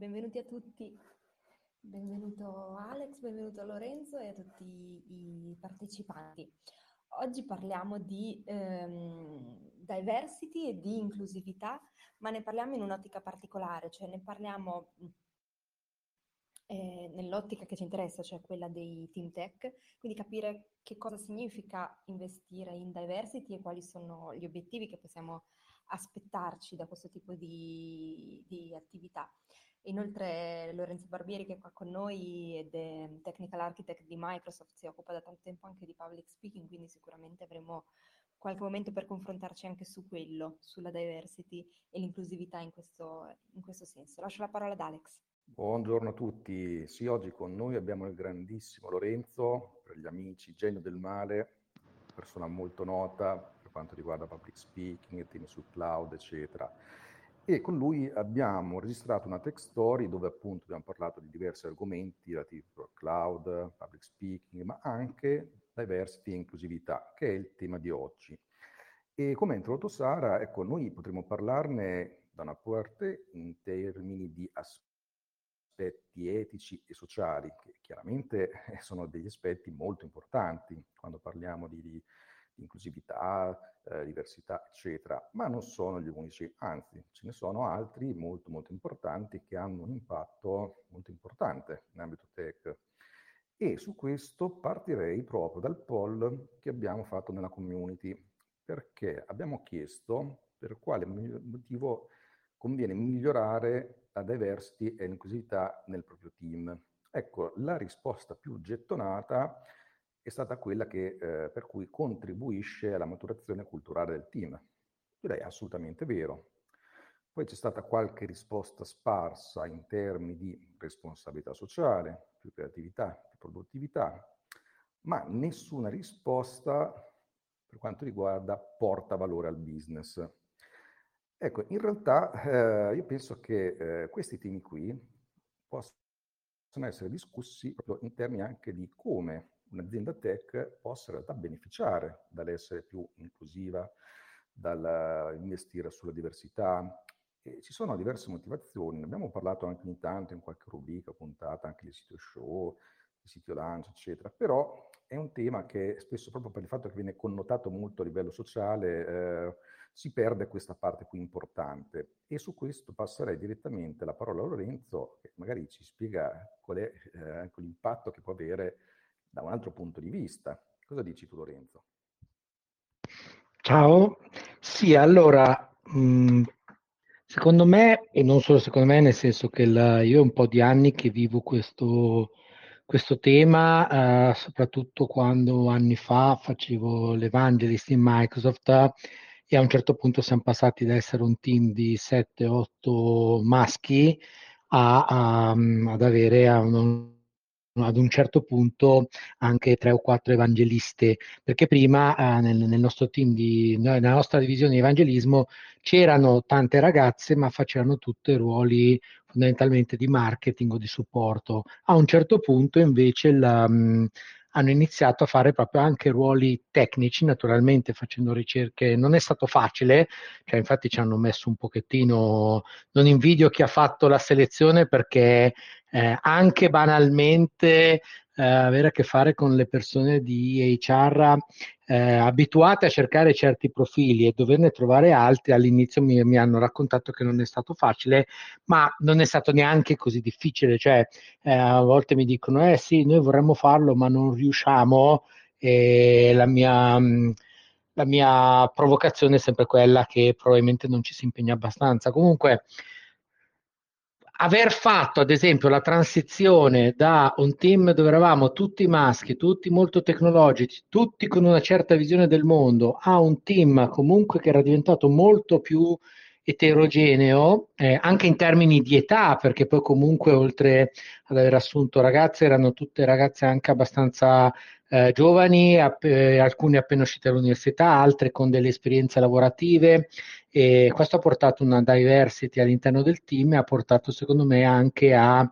Benvenuti a tutti, benvenuto Alex, benvenuto Lorenzo e a tutti i partecipanti. Oggi parliamo di ehm, diversity e di inclusività, ma ne parliamo in un'ottica particolare, cioè ne parliamo eh, nell'ottica che ci interessa, cioè quella dei team tech, quindi capire che cosa significa investire in diversity e quali sono gli obiettivi che possiamo aspettarci da questo tipo di, di attività. Inoltre Lorenzo Barbieri che è qua con noi ed è Technical Architect di Microsoft, si occupa da tanto tempo anche di public speaking, quindi sicuramente avremo qualche momento per confrontarci anche su quello, sulla diversity e l'inclusività in questo, in questo senso. Lascio la parola ad Alex. Buongiorno a tutti. Sì, oggi con noi abbiamo il grandissimo Lorenzo, per gli amici, genio del male, persona molto nota per quanto riguarda public speaking, temi sul cloud, eccetera e con lui abbiamo registrato una tech story dove appunto abbiamo parlato di diversi argomenti relativi al cloud, public speaking, ma anche diversity e inclusività, che è il tema di oggi. E come ha introdotto Sara, ecco, noi potremmo parlarne da una parte in termini di aspetti etici e sociali, che chiaramente sono degli aspetti molto importanti quando parliamo di, di inclusività, eh, diversità, eccetera, ma non sono gli unici, anzi ce ne sono altri molto molto importanti che hanno un impatto molto importante in ambito tech. E su questo partirei proprio dal poll che abbiamo fatto nella community, perché abbiamo chiesto per quale motivo conviene migliorare la diversity e l'inclusività nel proprio team. Ecco, la risposta più gettonata è stata quella che, eh, per cui contribuisce alla maturazione culturale del team. Direi assolutamente vero. Poi c'è stata qualche risposta sparsa in termini di responsabilità sociale, più creatività, più produttività, ma nessuna risposta per quanto riguarda porta valore al business. Ecco, in realtà eh, io penso che eh, questi temi qui possono essere discussi proprio in termini anche di come un'azienda tech possa in realtà beneficiare dall'essere più inclusiva, dall'investire sulla diversità. E ci sono diverse motivazioni, ne abbiamo parlato anche ogni tanto in qualche rubrica, puntata, anche di sito show, di sito lunch, eccetera, però è un tema che spesso proprio per il fatto che viene connotato molto a livello sociale eh, si perde questa parte qui importante e su questo passerei direttamente la parola a Lorenzo che magari ci spiega qual è eh, l'impatto che può avere da un altro punto di vista. Cosa dici tu Lorenzo? Ciao, sì, allora, mh, mm, secondo me, e non solo secondo me, nel senso che la, io ho un po' di anni che vivo questo, questo tema, eh, soprattutto quando anni fa facevo l'evangelist in Microsoft e a un certo punto siamo passati da essere un team di 7-8 maschi a, a, ad avere un ad un certo punto anche tre o quattro evangeliste, perché prima eh, nel, nel, nostro team, di, nella nostra divisione di evangelismo c'erano tante ragazze, ma facevano tutte ruoli fondamentalmente di marketing o di supporto. A un certo punto invece la, mh, hanno iniziato a fare proprio anche ruoli tecnici, naturalmente facendo ricerche. Non è stato facile, cioè infatti ci hanno messo un pochettino, non invidio chi ha fatto la selezione perché eh, anche banalmente eh, avere a che fare con le persone di HR eh, abituate a cercare certi profili e doverne trovare altri, all'inizio mi, mi, hanno raccontato che non è stato facile, ma non è stato neanche così difficile, cioè eh, a volte mi dicono, eh sì, noi vorremmo farlo, ma non riusciamo, e la mia... la mia provocazione è sempre quella che probabilmente non ci si impegna abbastanza. Comunque, aver fatto, ad esempio, la transizione da un team dove eravamo tutti maschi, tutti molto tecnologici, tutti con una certa visione del mondo, a un team comunque che era diventato molto più eterogeneo, eh, anche in termini di età, perché poi comunque oltre ad aver assunto ragazze, erano tutte ragazze anche abbastanza eh, giovani, app- alcune appena uscite dall'università, altre con delle esperienze lavorative e questo ha portato una diversity all'interno del team e ha portato secondo me anche a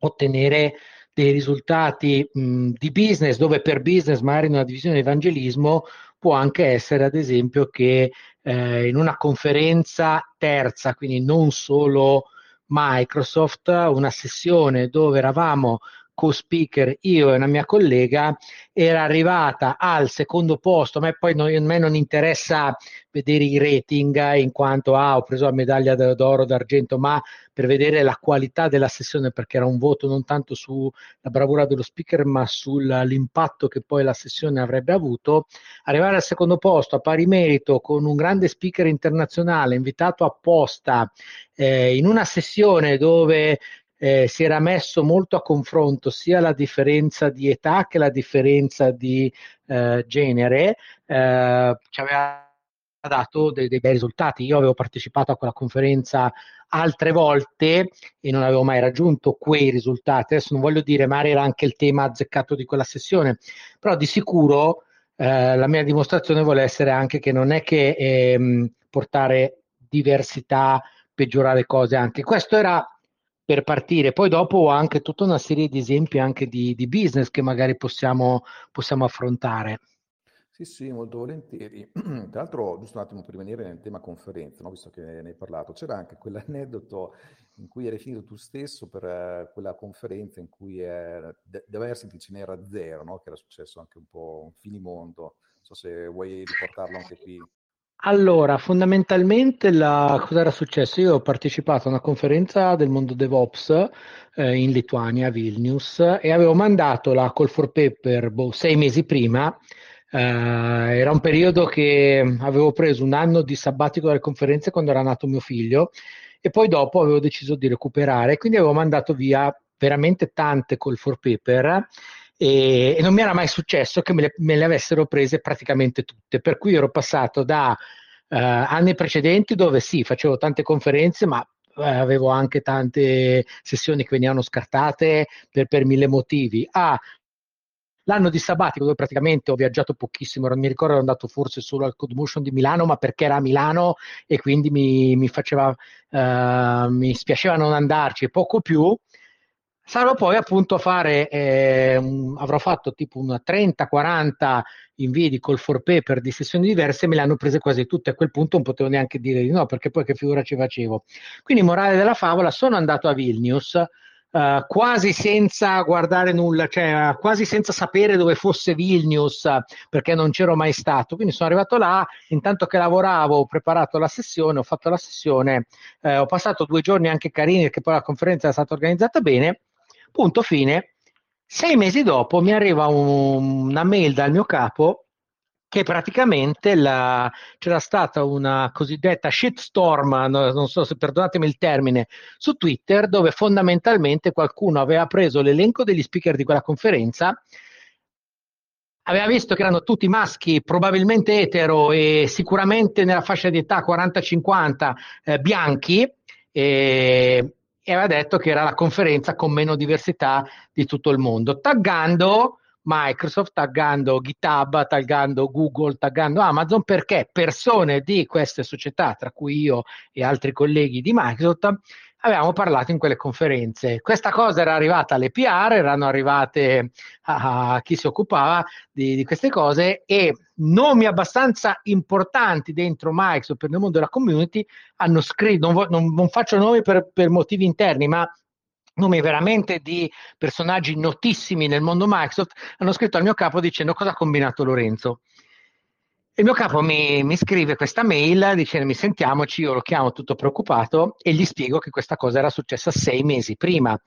ottenere dei risultati mh, di business dove per business magari in una divisione di evangelismo può anche essere ad esempio che eh, in una conferenza terza, quindi non solo Microsoft, una sessione dove eravamo co-speaker, io e una mia collega, era arrivata al secondo posto. A me poi non, a me non interessa vedere i rating in quanto ah, ho preso la medaglia d'oro, d'argento, ma per vedere la qualità della sessione, perché era un voto non tanto sulla bravura dello speaker, ma sull'impatto che poi la sessione avrebbe avuto. Arrivare al secondo posto a pari merito con un grande speaker internazionale invitato apposta eh, in una sessione dove eh, si era messo molto a confronto sia la differenza di età che la differenza di eh, genere, eh, ci aveva dato dei, dei bei risultati. Io avevo partecipato a quella conferenza altre volte e non avevo mai raggiunto quei risultati. Adesso non voglio dire, magari era anche il tema azzeccato di quella sessione, però di sicuro eh, la mia dimostrazione vuole essere anche che non è che ehm, portare diversità peggiorare cose anche. Questo era per partire. Poi dopo ho anche tutta una serie di esempi anche di, di business che magari possiamo, possiamo affrontare. Sì, sì, molto volentieri. Tra l'altro, giusto un attimo per rimanere nel tema conferenza, no? visto che ne hai parlato, c'era anche quell'aneddoto in cui eri finito tu stesso per uh, quella conferenza in cui uh, Diversity ce n'era zero, no? che era successo anche un po' un finimondo. Non so se vuoi riportarlo anche qui. Allora, fondamentalmente la, cosa era successo? Io ho partecipato a una conferenza del mondo DevOps eh, in Lituania, a Vilnius, e avevo mandato la call for paper boh, sei mesi prima. Eh, era un periodo che avevo preso un anno di sabbatico dalle conferenze quando era nato mio figlio e poi dopo avevo deciso di recuperare, quindi avevo mandato via veramente tante call for paper e, e non mi era mai successo che me le, me le, avessero prese praticamente tutte, per cui ero passato da uh, anni precedenti dove sì, facevo tante conferenze, ma uh, avevo anche tante sessioni che venivano scartate per, per mille motivi, a l'anno di sabbatico dove praticamente ho viaggiato pochissimo, non mi ricordo ero andato forse solo al Codmotion di Milano, ma perché era a Milano e quindi mi, mi faceva, uh, mi spiaceva non andarci e poco più, Salvo poi appunto fare, eh, avrò fatto tipo una 30-40 invii di call for paper di sessioni diverse me le hanno prese quasi tutte. A quel punto non potevo neanche dire di no, perché poi che figura ci facevo. Quindi, morale della favola, sono andato a Vilnius. Uh, quasi senza guardare nulla, cioè uh, quasi senza sapere dove fosse Vilnius, uh, perché non c'ero mai stato. Quindi sono arrivato là, intanto che lavoravo, ho preparato la sessione, ho fatto la sessione, ho passato due giorni anche carini, perché poi la conferenza è stata organizzata bene Punto fine. Sei mesi dopo mi arriva un, una mail dal mio capo che praticamente la, c'era stata una cosiddetta shitstorm, no, non so se perdonatemi il termine, su Twitter dove fondamentalmente qualcuno aveva preso l'elenco degli speaker di quella conferenza, aveva visto che erano tutti maschi, probabilmente etero e sicuramente nella fascia di età 40-50 eh, bianchi, e e aveva detto che era la conferenza con meno diversità di tutto il mondo, taggando Microsoft, taggando GitHub, taggando Google, taggando Amazon, perché persone di queste società, tra cui io e altri colleghi di Microsoft, avevamo parlato in quelle conferenze. Questa cosa era arrivata alle PR, erano arrivate a, a chi si occupava di, di, queste cose e nomi abbastanza importanti dentro Microsoft per il mondo della community hanno scritto, non, non, non faccio nomi per, per motivi interni, ma nomi veramente di personaggi notissimi nel mondo Microsoft, hanno scritto al mio capo dicendo cosa ha combinato Lorenzo. Il mio capo mi, mi, scrive questa mail dicendomi sentiamoci, io lo chiamo tutto preoccupato e gli spiego che questa cosa era successa sei mesi prima.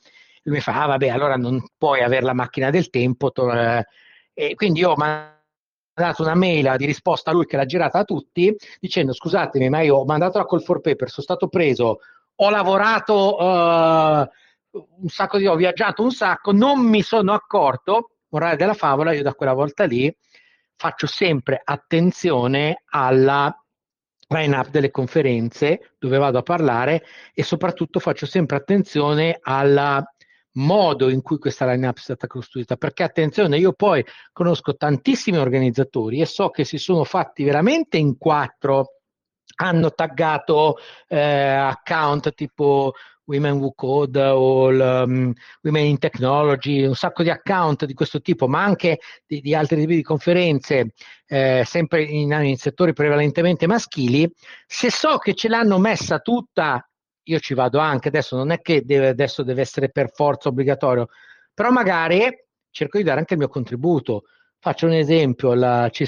Lui mi fa, ah vabbè, allora non puoi avere la macchina del tempo. To-. E quindi io ho mandato una mail di risposta a lui che l'ha girata a tutti dicendo scusatemi, ma io ho mandato la call for paper, sono stato preso ho lavorato uh, un sacco di ho viaggiato un sacco, non mi sono accorto, morale della favola, io da quella volta lì faccio sempre attenzione alla line-up delle conferenze dove vado a parlare e soprattutto faccio sempre attenzione al modo in cui questa line-up è stata costruita, perché attenzione, io poi conosco tantissimi organizzatori e so che si sono fatti veramente in quattro hanno taggato eh, account tipo Women Who Code o um, Women in Technology, un sacco di account di questo tipo, ma anche di, di altri tipi di conferenze, eh, sempre in, in, settori prevalentemente maschili, se so che ce l'hanno messa tutta, io ci vado anche, adesso non è che deve, adesso deve essere per forza obbligatorio, però magari cerco di dare anche il mio contributo. Faccio un esempio, la, ci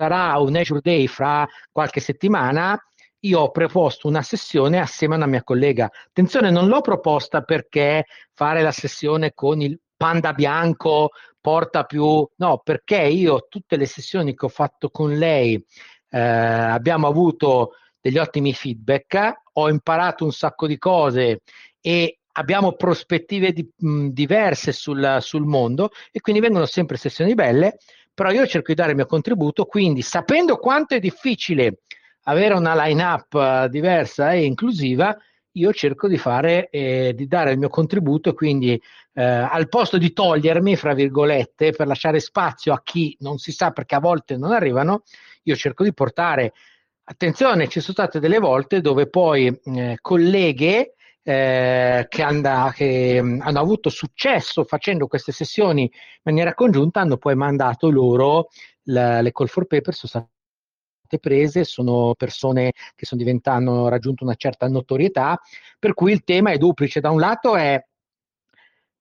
sarà un Azure Day fra qualche settimana, io ho proposto una sessione assieme a una mia collega. Attenzione, non l'ho proposta perché fare la sessione con il panda bianco porta più... No, perché io tutte le sessioni che ho fatto con lei eh, abbiamo avuto degli ottimi feedback, ho imparato un sacco di cose e abbiamo prospettive di, mh, diverse sul, sul mondo e quindi vengono sempre sessioni belle però io cerco di dare il mio contributo, quindi sapendo quanto è difficile avere una line-up uh, diversa e inclusiva, io cerco di fare eh, di dare il mio contributo, quindi eh, al posto di togliermi, fra virgolette, per lasciare spazio a chi non si sa perché a volte non arrivano, io cerco di portare attenzione, ci sono state delle volte dove poi eh, colleghe eh, che, anda, che mm, hanno avuto successo facendo queste sessioni in maniera congiunta hanno poi mandato loro la, le call for paper sono state prese, sono persone che sono hanno raggiunto una certa notorietà, per cui il tema è duplice. Da un lato è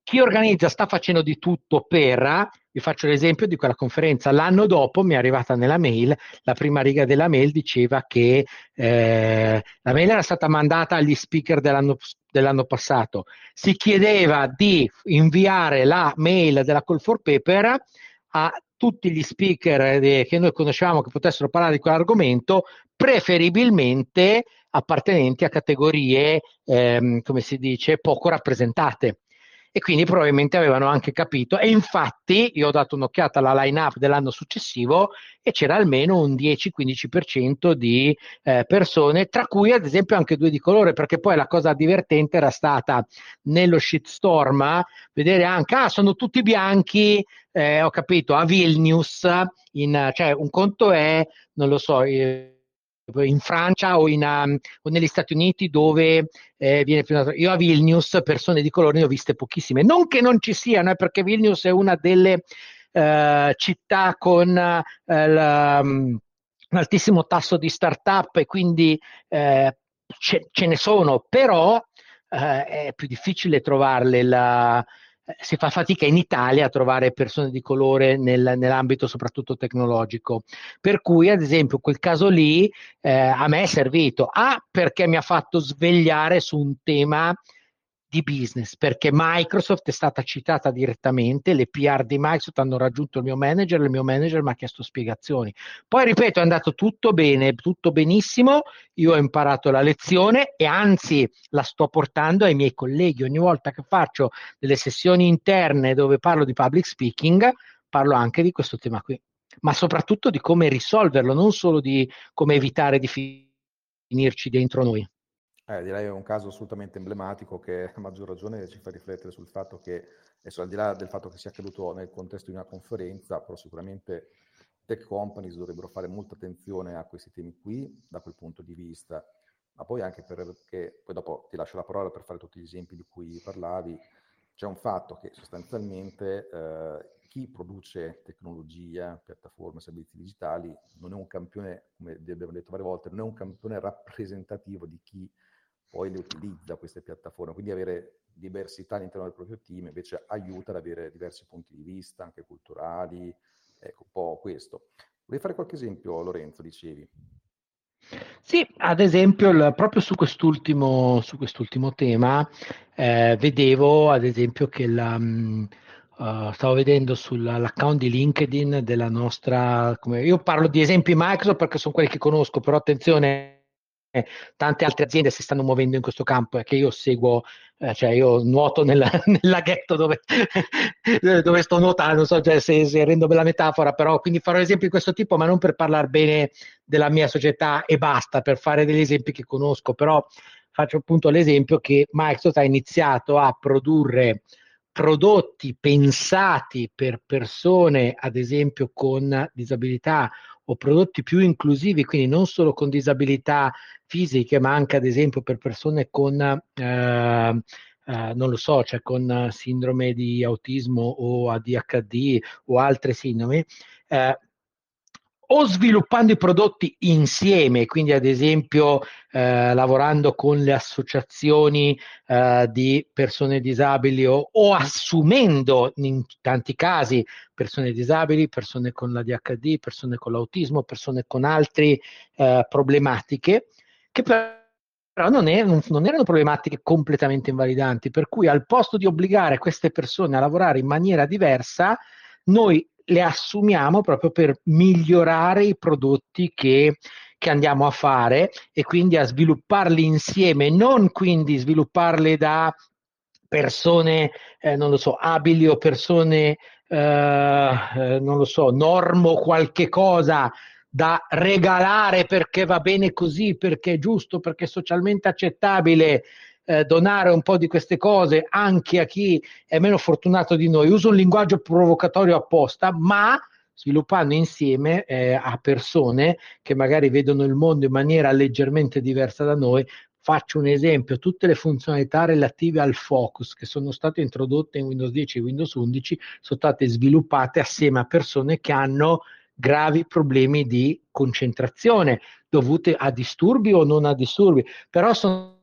chi organizza sta facendo di tutto per, vi faccio l'esempio di quella conferenza, l'anno dopo mi è arrivata nella mail, la prima riga della mail diceva che eh, la mail era stata mandata agli speaker dell'anno, dell'anno passato, si chiedeva di inviare la mail della call for paper a tutti gli speaker che noi conoscevamo che potessero parlare di quell'argomento, preferibilmente appartenenti a categorie, ehm, come si dice, poco rappresentate e quindi probabilmente avevano anche capito. E infatti io ho dato un'occhiata alla line-up dell'anno successivo e c'era almeno un 10-15% di eh, persone, tra cui ad esempio anche due di colore, perché poi la cosa divertente era stata nello shitstorm vedere anche, ah sono tutti bianchi, eh, ho capito, a Vilnius, in, cioè un conto è, non lo so, eh, in Francia o, in, um, o, negli Stati Uniti dove eh, viene più io a Vilnius persone di colore ne ho viste pochissime. Non che non ci siano eh, perché Vilnius è una delle eh, città con eh, la, um, un altissimo tasso di start-up e quindi eh, ce, ce, ne sono però è più difficile trovarle la, si fa fatica in Italia a trovare persone di colore nel, nell'ambito soprattutto tecnologico. Per cui, ad esempio, quel caso lì eh, a me è servito A perché mi ha fatto svegliare su un tema di business perché Microsoft è stata citata direttamente, le PR di Microsoft hanno raggiunto il mio manager, il mio manager mi ha chiesto spiegazioni. Poi ripeto, è andato tutto bene, tutto benissimo, io ho imparato la lezione e anzi la sto portando ai miei colleghi. Ogni volta che faccio delle sessioni interne dove parlo di public speaking, parlo anche di questo tema qui, ma soprattutto di come risolverlo, non solo di come evitare di finirci dentro noi. Eh, direi è un caso assolutamente emblematico che a maggior ragione ci fa riflettere sul fatto che, adesso al di là del fatto che sia accaduto nel contesto di una conferenza, però sicuramente tech companies dovrebbero fare molta attenzione a questi temi qui da quel punto di vista, ma poi anche perché, poi dopo ti lascio la parola per fare tutti gli esempi di cui parlavi, c'è un fatto che sostanzialmente eh, chi produce tecnologia, piattaforme, servizi digitali non è un campione, come abbiamo detto varie volte, non è un campione rappresentativo di chi poi le utilizza queste piattaforme, quindi avere diversità all'interno del proprio team invece aiuta ad avere diversi punti di vista, anche culturali, ecco un po' questo. Vuoi fare qualche esempio, Lorenzo, dicevi? Sì, ad esempio, il, proprio su quest'ultimo, su quest'ultimo tema, eh, vedevo ad esempio che la, uh, stavo vedendo sull'account di LinkedIn della nostra, come, io parlo di esempi Microsoft perché sono quelli che conosco, però attenzione, tante altre aziende si stanno muovendo in questo campo e che io seguo, eh, cioè io nuoto nel, nel laghetto dove, dove, sto nuotando, non so cioè, se, se rendo bella metafora, però quindi farò esempi di questo tipo, ma non per parlare bene della mia società e basta, per fare degli esempi che conosco, però faccio appunto l'esempio che Microsoft ha iniziato a produrre prodotti pensati per persone, ad esempio, con disabilità o prodotti più inclusivi, quindi non solo con disabilità fisiche, ma anche ad esempio per persone con, eh, eh, non lo so, cioè con sindrome di autismo o ADHD o altre sindromi, eh, o sviluppando i prodotti insieme, quindi ad esempio eh, lavorando con le associazioni eh, di persone disabili o, o, assumendo in tanti casi persone disabili, persone con la DHD, persone con l'autismo, persone con altre eh, problematiche, che però non, è, non, erano problematiche completamente invalidanti, per cui al posto di obbligare queste persone a lavorare in maniera diversa, noi le assumiamo proprio per migliorare i prodotti che, che andiamo a fare e quindi a svilupparli insieme, non quindi svilupparli da persone, eh, non lo so, abili o persone, eh, eh, non lo so, normo qualche cosa da regalare perché va bene così, perché è giusto, perché è socialmente accettabile, eh, donare un po' di queste cose anche a chi è meno fortunato di noi. Uso un linguaggio provocatorio apposta, ma sviluppando insieme eh, a persone che magari vedono il mondo in maniera leggermente diversa da noi. Faccio un esempio, tutte le funzionalità relative al focus che sono state introdotte in Windows 10 e Windows 11 sono state sviluppate assieme a persone che hanno gravi problemi di concentrazione dovute a disturbi o non a disturbi, però sono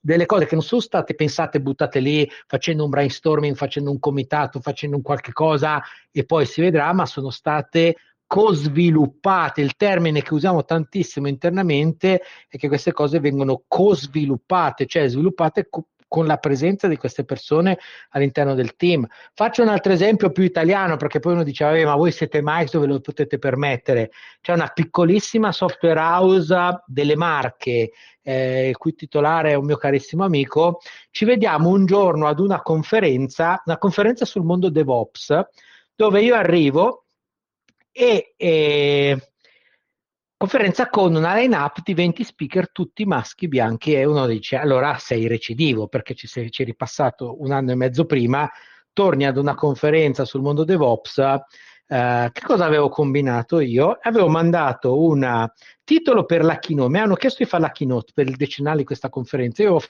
delle cose che non sono state pensate buttate lì facendo un brainstorming, facendo un comitato, facendo un qualche cosa e poi si vedrà, ma sono state co-sviluppate. Il termine che usiamo tantissimo internamente è che queste cose vengono co-sviluppate, cioè sviluppate con la presenza di queste persone all'interno del team. Faccio un altro esempio più italiano perché poi uno dice, ma voi siete Microsoft, ve lo potete permettere. C'è una piccolissima software house delle Marche, eh, il cui titolare è un mio carissimo amico. Ci vediamo un giorno ad una conferenza, una conferenza sul mondo DevOps, dove io arrivo e... e conferenza con una line-up di 20 speaker, tutti maschi bianchi, e uno dice, allora sei recidivo, perché ci sei ci ripassato un anno e mezzo prima, torni ad una conferenza sul mondo DevOps, eh, che cosa avevo combinato io? Avevo mandato un titolo per la keynote, mi hanno chiesto di fare la keynote per il decennale di questa conferenza, io ho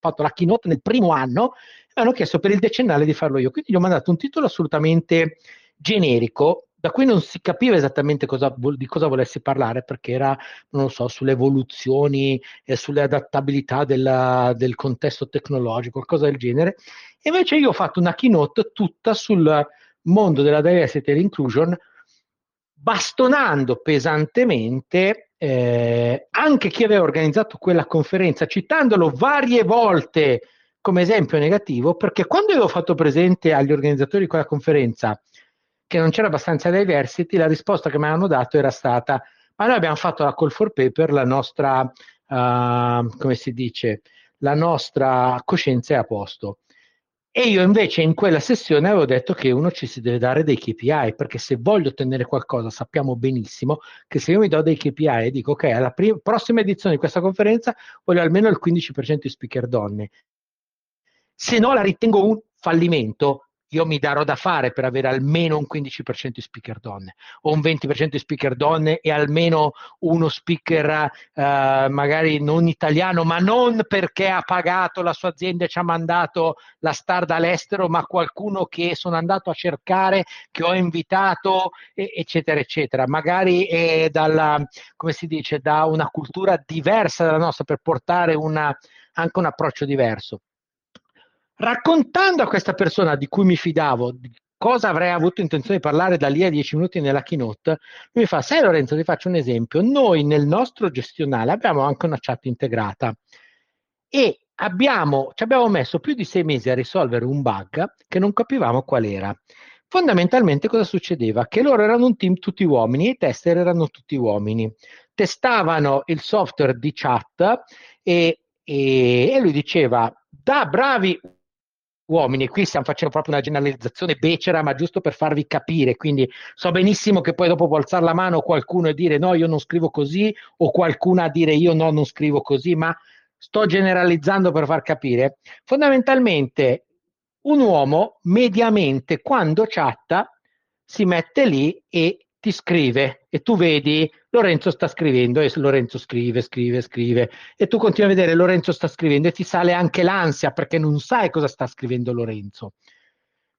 fatto la keynote nel primo anno, mi hanno chiesto per il decennale di farlo io, quindi gli ho mandato un titolo assolutamente generico, da cui non si capiva esattamente cosa, di cosa volessi parlare, perché era, non lo so, sulle evoluzioni e sulle adattabilità della, del contesto tecnologico, qualcosa del genere. E invece io ho fatto una keynote tutta sul mondo della diversity e l'inclusion, bastonando pesantemente eh, anche chi aveva organizzato quella conferenza, citandolo varie volte come esempio negativo, perché quando avevo fatto presente agli organizzatori di quella conferenza che non c'era abbastanza diversity, la risposta che mi hanno dato era stata ma noi abbiamo fatto la call for paper, la nostra, uh, come si dice, la nostra coscienza è a posto. E io invece in quella sessione avevo detto che uno ci si deve dare dei KPI, perché se voglio ottenere qualcosa sappiamo benissimo che se io mi do dei KPI e dico ok, alla prim- prossima edizione di questa conferenza voglio almeno il 15% di speaker donne. Se no la ritengo un fallimento, io mi darò da fare per avere almeno un 15% di speaker donne o un 20% di speaker donne e almeno uno speaker eh, magari non italiano, ma non perché ha pagato la sua azienda e ci ha mandato la star dall'estero, ma qualcuno che sono andato a cercare, che ho invitato, eccetera, eccetera. Magari è dalla, come si dice, da una cultura diversa dalla nostra per portare una, anche un approccio diverso raccontando a questa persona di cui mi fidavo cosa avrei avuto intenzione di parlare da lì a dieci minuti nella keynote, mi fa, sai Lorenzo, ti faccio un esempio, noi nel nostro gestionale abbiamo anche una chat integrata e abbiamo, ci abbiamo messo più di sei mesi a risolvere un bug che non capivamo qual era. Fondamentalmente cosa succedeva? Che loro erano un team tutti uomini e i tester erano tutti uomini testavano il software di chat e, e, e lui diceva, da bravi uomini, qui stiamo facendo proprio una generalizzazione becera, ma giusto per farvi capire, quindi so benissimo che poi dopo può alzare la mano qualcuno e dire no, io non scrivo così, o qualcuno a dire io no, non scrivo così, ma sto generalizzando per far capire. Fondamentalmente un uomo mediamente quando chatta si mette lì e ti scrive e tu vedi Lorenzo sta scrivendo e Lorenzo scrive, scrive, scrive e tu continui a vedere Lorenzo sta scrivendo e ti sale anche l'ansia perché non sai cosa sta scrivendo Lorenzo.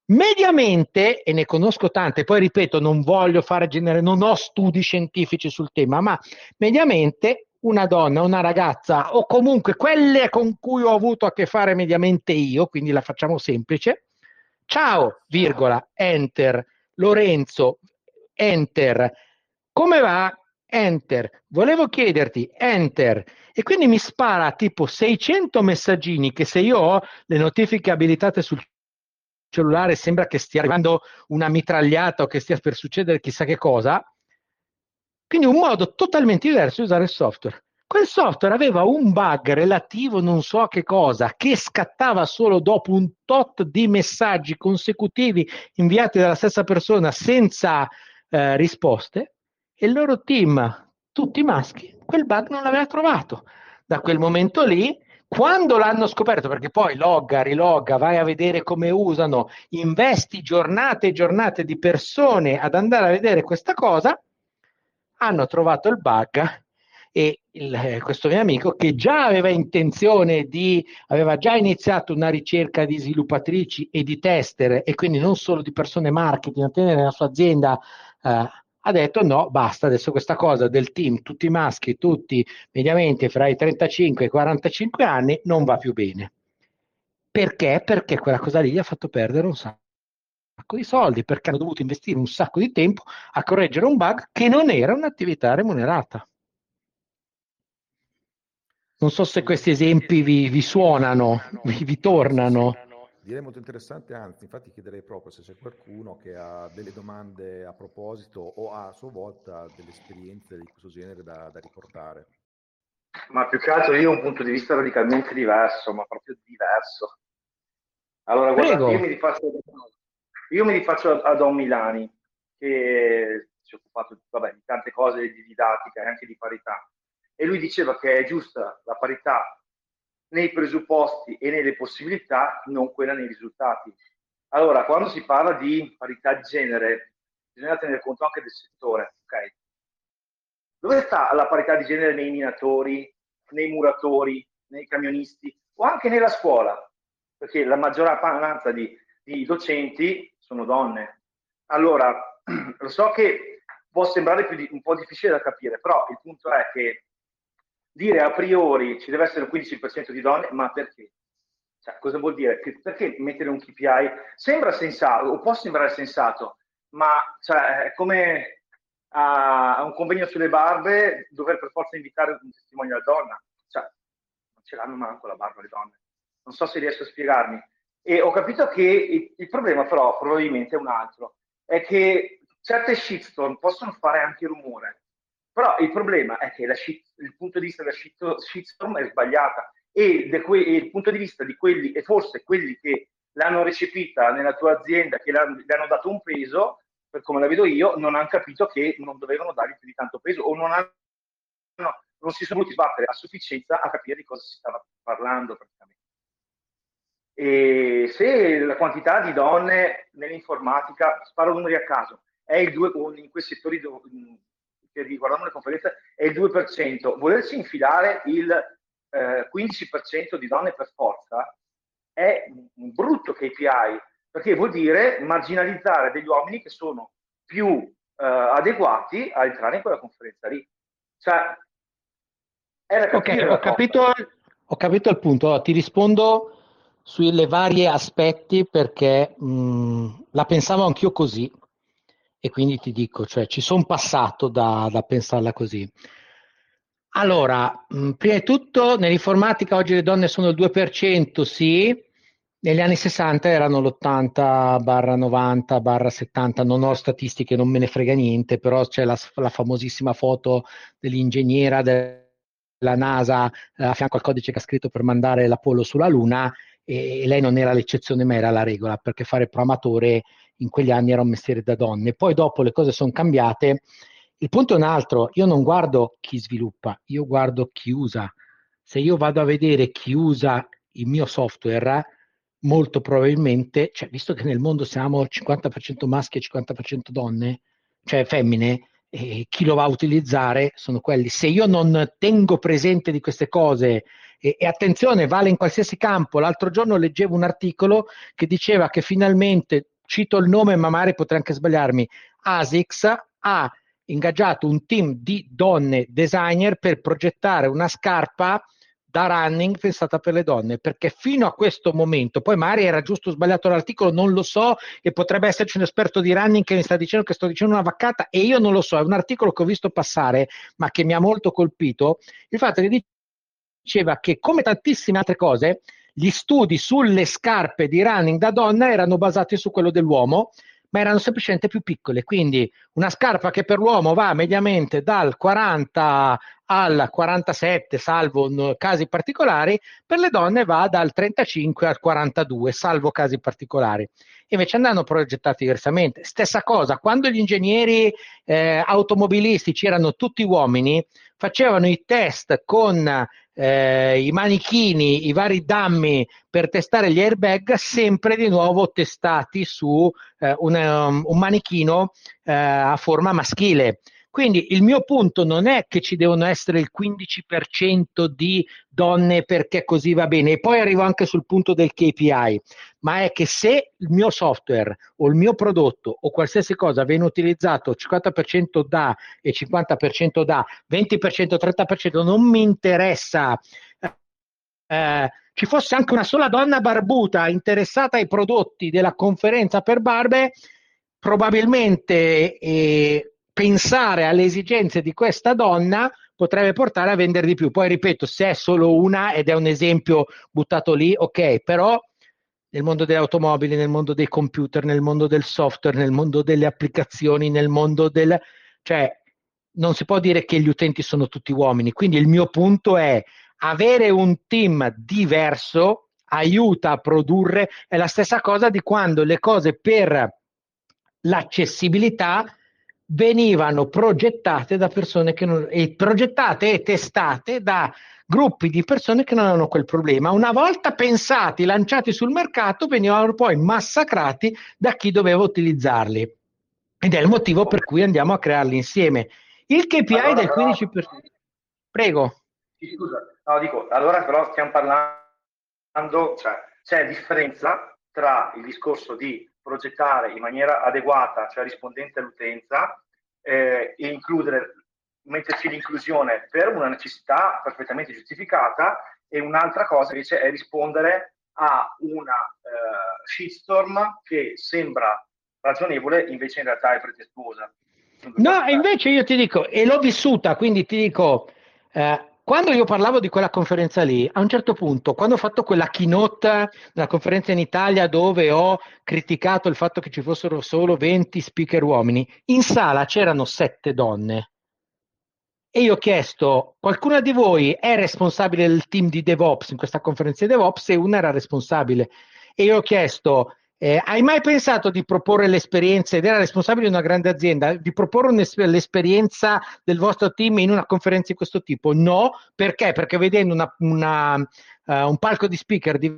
Mediamente, e ne conosco tante, poi ripeto, non voglio fare genere, non ho studi scientifici sul tema, ma mediamente una donna, una ragazza o comunque quelle con cui ho avuto a che fare mediamente io, quindi la facciamo semplice. Ciao, virgola, enter, Lorenzo, enter. Come va? Enter. Volevo chiederti, enter. E quindi mi spara tipo 600 messaggini che se io ho le notifiche abilitate sul cellulare sembra che stia arrivando una mitragliata o che stia per succedere chissà che cosa. Quindi un modo totalmente diverso di usare il software. Quel software aveva un bug relativo non so a che cosa, che scattava solo dopo un tot di messaggi consecutivi inviati dalla stessa persona senza eh, risposte e il loro team, tutti maschi, quel bug non l'aveva trovato. Da quel momento lì, quando l'hanno scoperto, perché poi logga, rilogga, vai a vedere come usano, investi giornate e giornate di persone ad andare a vedere questa cosa, hanno trovato il bug e il, eh, questo mio amico che già aveva intenzione di, aveva già iniziato una ricerca di sviluppatrici e di tester e quindi non solo di persone marketing a tenere nella sua azienda, eh, ha detto no, basta, adesso questa cosa del team, tutti maschi, tutti mediamente fra i 35 e i 45 anni, non va più bene. Perché? Perché quella cosa lì gli ha fatto perdere un sacco di soldi, perché hanno dovuto investire un sacco di tempo a correggere un bug che non era un'attività remunerata. Non so se questi esempi vi, vi suonano, vi, vi tornano. Direi molto interessante, anzi, infatti chiederei proprio se c'è qualcuno che ha delle domande a proposito o ha a sua volta delle esperienze di questo genere da, da riportare. Ma più che altro io ho un punto di vista radicalmente diverso, ma proprio diverso. Allora, guardate, io mi, rifaccio, io mi rifaccio a Don Milani, che si è occupato vabbè, di tante cose di didattica e anche di parità e lui diceva che è giusta la parità nei presupposti e nelle possibilità, non quella nei risultati. Allora, quando si parla di parità di genere, bisogna tenere conto anche del settore, ok? Dove sta la parità di genere nei minatori, nei muratori, nei camionisti o anche nella scuola? Perché la maggioranza di, di docenti sono donne. Allora, lo so che può sembrare di, un po' difficile da capire, però il punto è che dire a priori ci deve essere un 15% di donne, ma perché? Cioè, cosa vuol dire? Perché mettere un KPI? Sembra sensato, o può sembrare sensato, ma cioè, è come a, un convegno sulle barbe dover per forza invitare un testimone alla donna. Cioè, non ce l'hanno manco la barba le donne. Non so se riesco a spiegarmi. E ho capito che il, il problema però probabilmente è un altro, è che certe shitstorm possono fare anche rumore, però il problema è che shit, il punto di vista della shitstorm è sbagliata e que- il punto di vista di quelli, e forse quelli che l'hanno recepita nella tua azienda, che le hanno dato un peso, per come la vedo io, non hanno capito che non dovevano dargli più di tanto peso o non, hanno, no, non si sono voluti sbattere a sufficienza a capire di cosa si stava parlando praticamente. E se la quantità di donne nell'informatica, sparo numeri a caso, è il 2 in quei settori dove, che riguardano le conferenze è il 2%. Volersi infilare il eh, 15% di donne per forza è un brutto KPI, perché vuol dire marginalizzare degli uomini che sono più eh, adeguati a entrare in quella conferenza lì. Cioè, ok, ho capito, ho capito, il punto. Ti rispondo sulle varie aspetti perché mh, la pensavo anch'io così e quindi ti dico, cioè ci sono passato da, da, pensarla così. Allora, mh, prima di tutto nell'informatica oggi le donne sono il 2%, sì, Negli anni 60 erano l'80 barra 90 barra 70, non ho statistiche, non me ne frega niente, però c'è la, la famosissima foto dell'ingegnera della NASA eh, a fianco al codice che ha scritto per mandare l'Apollo sulla Luna e, e lei non era l'eccezione ma era la regola, perché fare programmatore in quegli anni era un mestiere da donne. Poi dopo le cose sono cambiate. Il punto è un altro, io non guardo chi sviluppa, io guardo chi usa. Se io vado a vedere chi usa il mio software, molto probabilmente, cioè, visto che nel mondo siamo 50% maschi e 50% donne, cioè femmine, e chi lo va a utilizzare sono quelli. Se io non tengo presente di queste cose, e, e, attenzione, vale in qualsiasi campo, l'altro giorno leggevo un articolo che diceva che finalmente, cito il nome ma magari potrei anche sbagliarmi, ASICS ha ingaggiato un team di donne designer per progettare una scarpa da running pensata per le donne, perché fino a questo momento, poi magari era giusto o sbagliato l'articolo, non lo so, e potrebbe esserci un esperto di running che mi sta dicendo che sto dicendo una vaccata e io non lo so, è un articolo che ho visto passare, ma che mi ha molto colpito, il fatto che diceva che come tantissime altre cose, gli studi sulle scarpe di running da donna erano basati su quello dell'uomo, ma erano semplicemente più piccole. Quindi una scarpa che per l'uomo va mediamente dal 40 al 47, salvo casi particolari, per le donne va dal 35 al 42, salvo casi particolari. Invece andranno progettati diversamente. Stessa cosa, quando gli ingegneri eh, automobilistici erano tutti uomini, facevano i test con eh, i manichini, i vari dammi per testare gli airbag, sempre di nuovo testati su eh, un, um, un, manichino eh, a forma maschile. Quindi il mio punto non è che ci devono essere il 15% di donne perché così va bene, e poi arrivo anche sul punto del KPI, ma è che se il mio software o il mio prodotto o qualsiasi cosa viene utilizzato 50% da e 50% da, 20%, 30%, non mi interessa. Eh, ci fosse anche una sola donna barbuta interessata ai prodotti della conferenza per barbe, probabilmente eh, pensare alle esigenze di questa donna potrebbe portare a vendere di più. Poi ripeto, se è solo una ed è un esempio buttato lì, ok, però nel mondo delle automobili, nel mondo dei computer, nel mondo del software, nel mondo delle applicazioni, nel mondo del... cioè non si può dire che gli utenti sono tutti uomini. Quindi il mio punto è avere un team diverso aiuta a produrre, è la stessa cosa di quando le cose per l'accessibilità venivano progettate da persone che non, e progettate e testate da gruppi di persone che non avevano quel problema. Una volta pensati, lanciati sul mercato, venivano poi massacrati da chi doveva utilizzarli. Ed è il motivo per cui andiamo a crearli insieme. Il KPI allora, del 15%. Però, Prego. Scusa, no, dico, allora però stiamo parlando, cioè c'è differenza tra il discorso di progettare in maniera adeguata, cioè rispondente all'utenza, eh, e includere, metterci l'inclusione per una necessità perfettamente giustificata e un'altra cosa invece è rispondere a una eh, shitstorm che sembra ragionevole, invece in realtà è pretestuosa. No, invece io ti dico, e l'ho vissuta, quindi ti dico, eh, quando io parlavo di quella conferenza lì, a un certo punto, quando ho fatto quella keynote della conferenza in Italia dove ho criticato il fatto che ci fossero solo 20 speaker uomini, in sala c'erano 7 donne. E io ho chiesto, qualcuna di voi è responsabile del team di DevOps in questa conferenza di DevOps? E una era responsabile. E io ho chiesto, eh, hai mai pensato di proporre l'esperienza, ed era responsabile di una grande azienda, di proporre l'esperienza del vostro team in una conferenza di questo tipo? No, perché? Perché vedendo una, una, uh, un palco di speaker di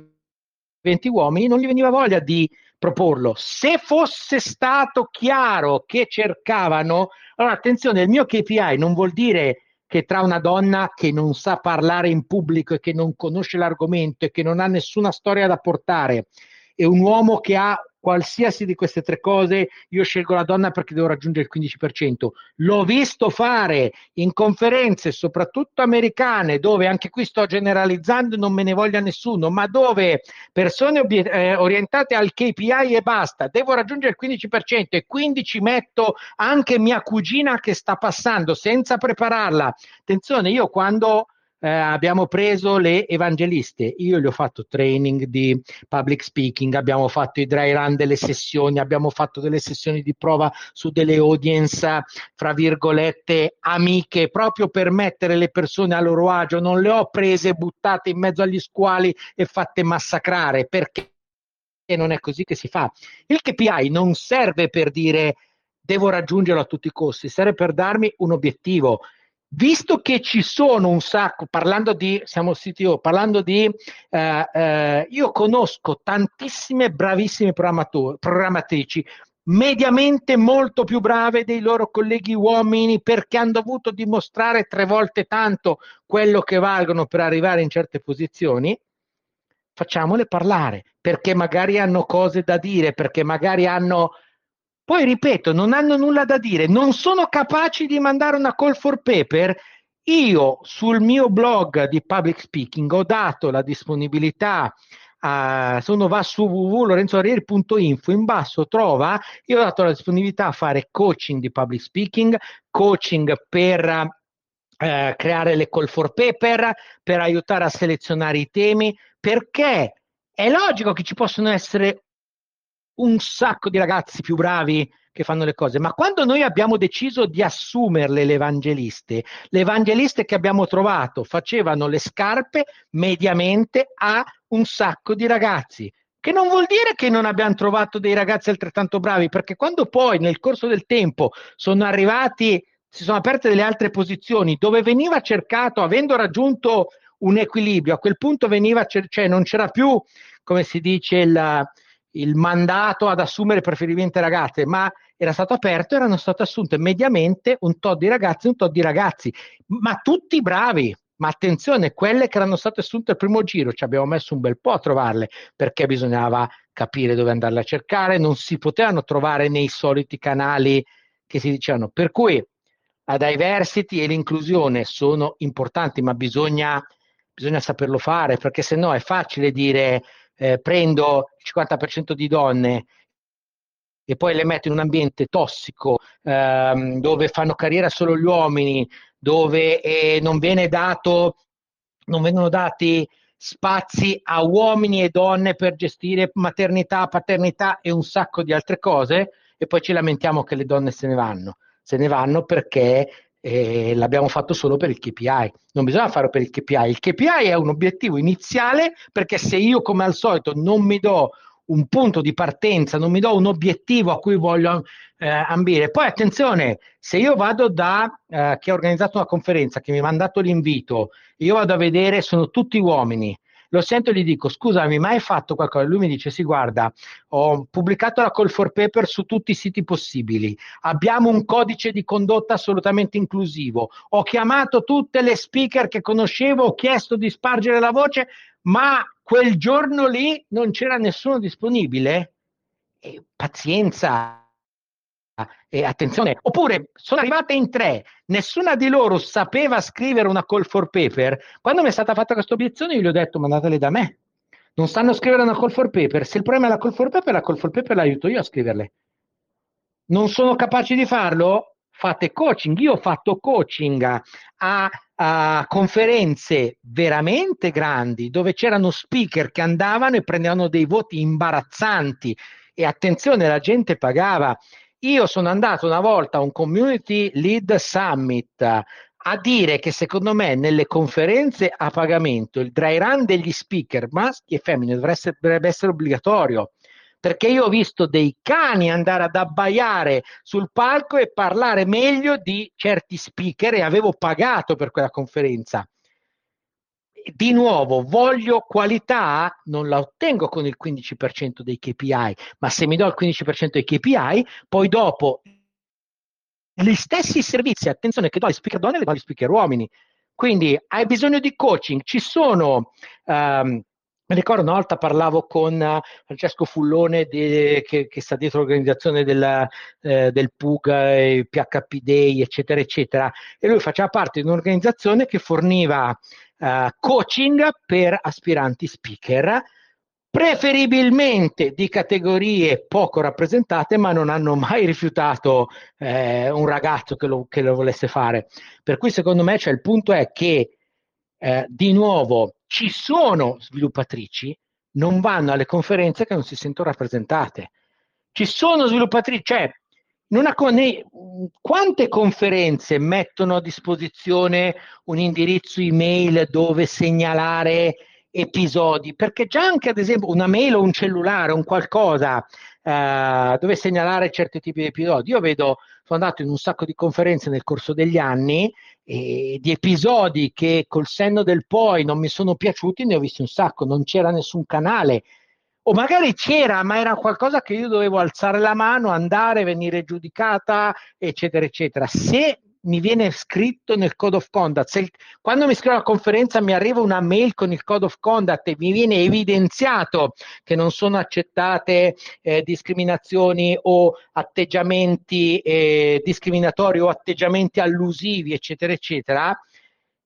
20 uomini non gli veniva voglia di proporlo. Se fosse stato chiaro che cercavano, allora attenzione, il mio KPI non vuol dire che tra una donna che non sa parlare in pubblico e che non conosce l'argomento e che non ha nessuna storia da portare e un uomo che ha qualsiasi di queste tre cose, io scelgo la donna perché devo raggiungere il 15%. L'ho visto fare in conferenze, soprattutto americane, dove anche qui sto generalizzando, non me ne voglia nessuno, ma dove persone obiet- eh, orientate al KPI e basta, devo raggiungere il 15% e quindi ci metto anche mia cugina che sta passando senza prepararla. Attenzione, io quando eh, abbiamo preso le evangeliste, io gli ho fatto training di public speaking, abbiamo fatto i dry run delle sessioni, abbiamo fatto delle sessioni di prova su delle audience, fra virgolette, amiche, proprio per mettere le persone a loro agio, non le ho prese buttate in mezzo agli squali e fatte massacrare, perché non è così che si fa. Il KPI non serve per dire devo raggiungerlo a tutti i costi, serve per darmi un obiettivo visto che ci sono un sacco, parlando di, siamo CTO, parlando di, eh, eh, io conosco tantissime bravissime programmatrici, mediamente molto più brave dei loro colleghi uomini perché hanno dovuto dimostrare tre volte tanto quello che valgono per arrivare in certe posizioni, facciamole parlare, perché magari hanno cose da dire, perché magari hanno poi ripeto, non hanno nulla da dire, non sono capaci di mandare una call for paper. Io sul mio blog di public speaking ho dato la disponibilità Uh, se uno va su www.lorenzorieri.info in basso trova, io ho dato la disponibilità a fare coaching di public speaking, coaching per uh, creare le call for paper, per aiutare a selezionare i temi, perché è logico che ci possono essere un sacco di ragazzi più bravi che fanno le cose, ma quando noi abbiamo deciso di assumerle le evangeliste, le evangeliste che abbiamo trovato facevano le scarpe mediamente a un sacco di ragazzi. Che non vuol dire che non abbiamo trovato dei ragazzi altrettanto bravi, perché quando poi nel corso del tempo sono arrivati, si sono aperte delle altre posizioni dove veniva cercato, avendo raggiunto un equilibrio, a quel punto veniva, cioè non c'era più, come si dice, il, il mandato ad assumere preferibilmente ragazze, ma era stato aperto, erano state assunte mediamente un tot di ragazzi, un tot di ragazzi, ma tutti bravi. Ma attenzione, quelle che erano state assunte al primo giro ci abbiamo messo un bel po' a trovarle perché bisognava capire dove andarle a cercare, non si potevano trovare nei soliti canali che si dicevano. Per cui la diversity e l'inclusione sono importanti, ma bisogna, bisogna saperlo fare perché se no è facile dire eh, prendo il 50% di donne e poi le metto in un ambiente tossico ehm, dove fanno carriera solo gli uomini, dove eh, non dato, non vengono dati spazi a uomini e donne per gestire maternità, paternità e un sacco di altre cose e poi ci lamentiamo che le donne se ne vanno. Se ne vanno perché eh, l'abbiamo fatto solo per il KPI. Non bisogna farlo per il KPI. Il KPI è un obiettivo iniziale perché se io come al solito non mi do un punto di partenza, non mi do un obiettivo a cui voglio eh, ambire. Poi attenzione, se io vado da eh, chi ha organizzato una conferenza, che mi ha mandato l'invito, io vado a vedere, sono tutti uomini, lo sento e gli dico scusami ma hai fatto qualcosa? Lui mi dice sì guarda ho pubblicato la call for paper su tutti i siti possibili, abbiamo un codice di condotta assolutamente inclusivo, ho chiamato tutte le speaker che conoscevo, ho chiesto di spargere la voce ma quel giorno lì non c'era nessuno disponibile. E pazienza, e attenzione, oppure sono arrivate in tre, nessuna di loro sapeva scrivere una call for paper. Quando mi è stata fatta questa obiezione, io gli ho detto: mandatele da me. Non sanno scrivere una call for paper. Se il problema è la call for paper, la call for paper l'aiuto io a scriverle. Non sono capaci di farlo? Fate coaching. Io ho fatto coaching a, a conferenze veramente grandi dove c'erano speaker che andavano e prendevano dei voti imbarazzanti. E attenzione, la gente pagava io sono andato una volta a un community lead summit a dire che secondo me nelle conferenze a pagamento il dry run degli speaker maschi e femmine dovrebbe essere, dovrebbe essere obbligatorio. Perché io ho visto dei cani andare ad abbaiare sul palco e parlare meglio di certi speaker e avevo pagato per quella conferenza di nuovo, voglio qualità, non la ottengo con il 15% dei KPI, ma se mi do il 15% dei KPI, poi dopo gli stessi servizi, attenzione che do agli speaker donne e agli speaker uomini. Quindi hai bisogno di coaching, ci sono... Um, mi ricordo una volta parlavo con uh, Francesco Fullone de, che, che, sta dietro l'organizzazione del, eh, del PUG, eh, PHP Day, eccetera, eccetera, e lui faceva parte di un'organizzazione che forniva uh, coaching per aspiranti speaker, preferibilmente di categorie poco rappresentate, ma non hanno mai rifiutato eh, un ragazzo che lo, che lo volesse fare. Per cui secondo me cioè, il punto è che eh, di nuovo ci sono sviluppatrici, non vanno alle conferenze che non si sentono rappresentate. Ci sono sviluppatrici, cioè, una, ne, quante conferenze mettono a disposizione un indirizzo email dove segnalare episodi? Perché già anche ad esempio una mail o un cellulare, un qualcosa eh, dove segnalare certi tipi di episodi. Io vedo, sono andato in un sacco di conferenze nel corso degli anni e di episodi che col senno del poi non mi sono piaciuti, ne ho visti un sacco, non c'era nessun canale. O magari c'era, ma era qualcosa che io dovevo alzare la mano, andare, venire giudicata, eccetera, eccetera. Se mi viene scritto nel code of conduct. Se, quando mi scrivo alla conferenza mi arriva una mail con il code of conduct e mi viene evidenziato che non sono accettate eh, discriminazioni o atteggiamenti eh, discriminatori o atteggiamenti allusivi, eccetera, eccetera,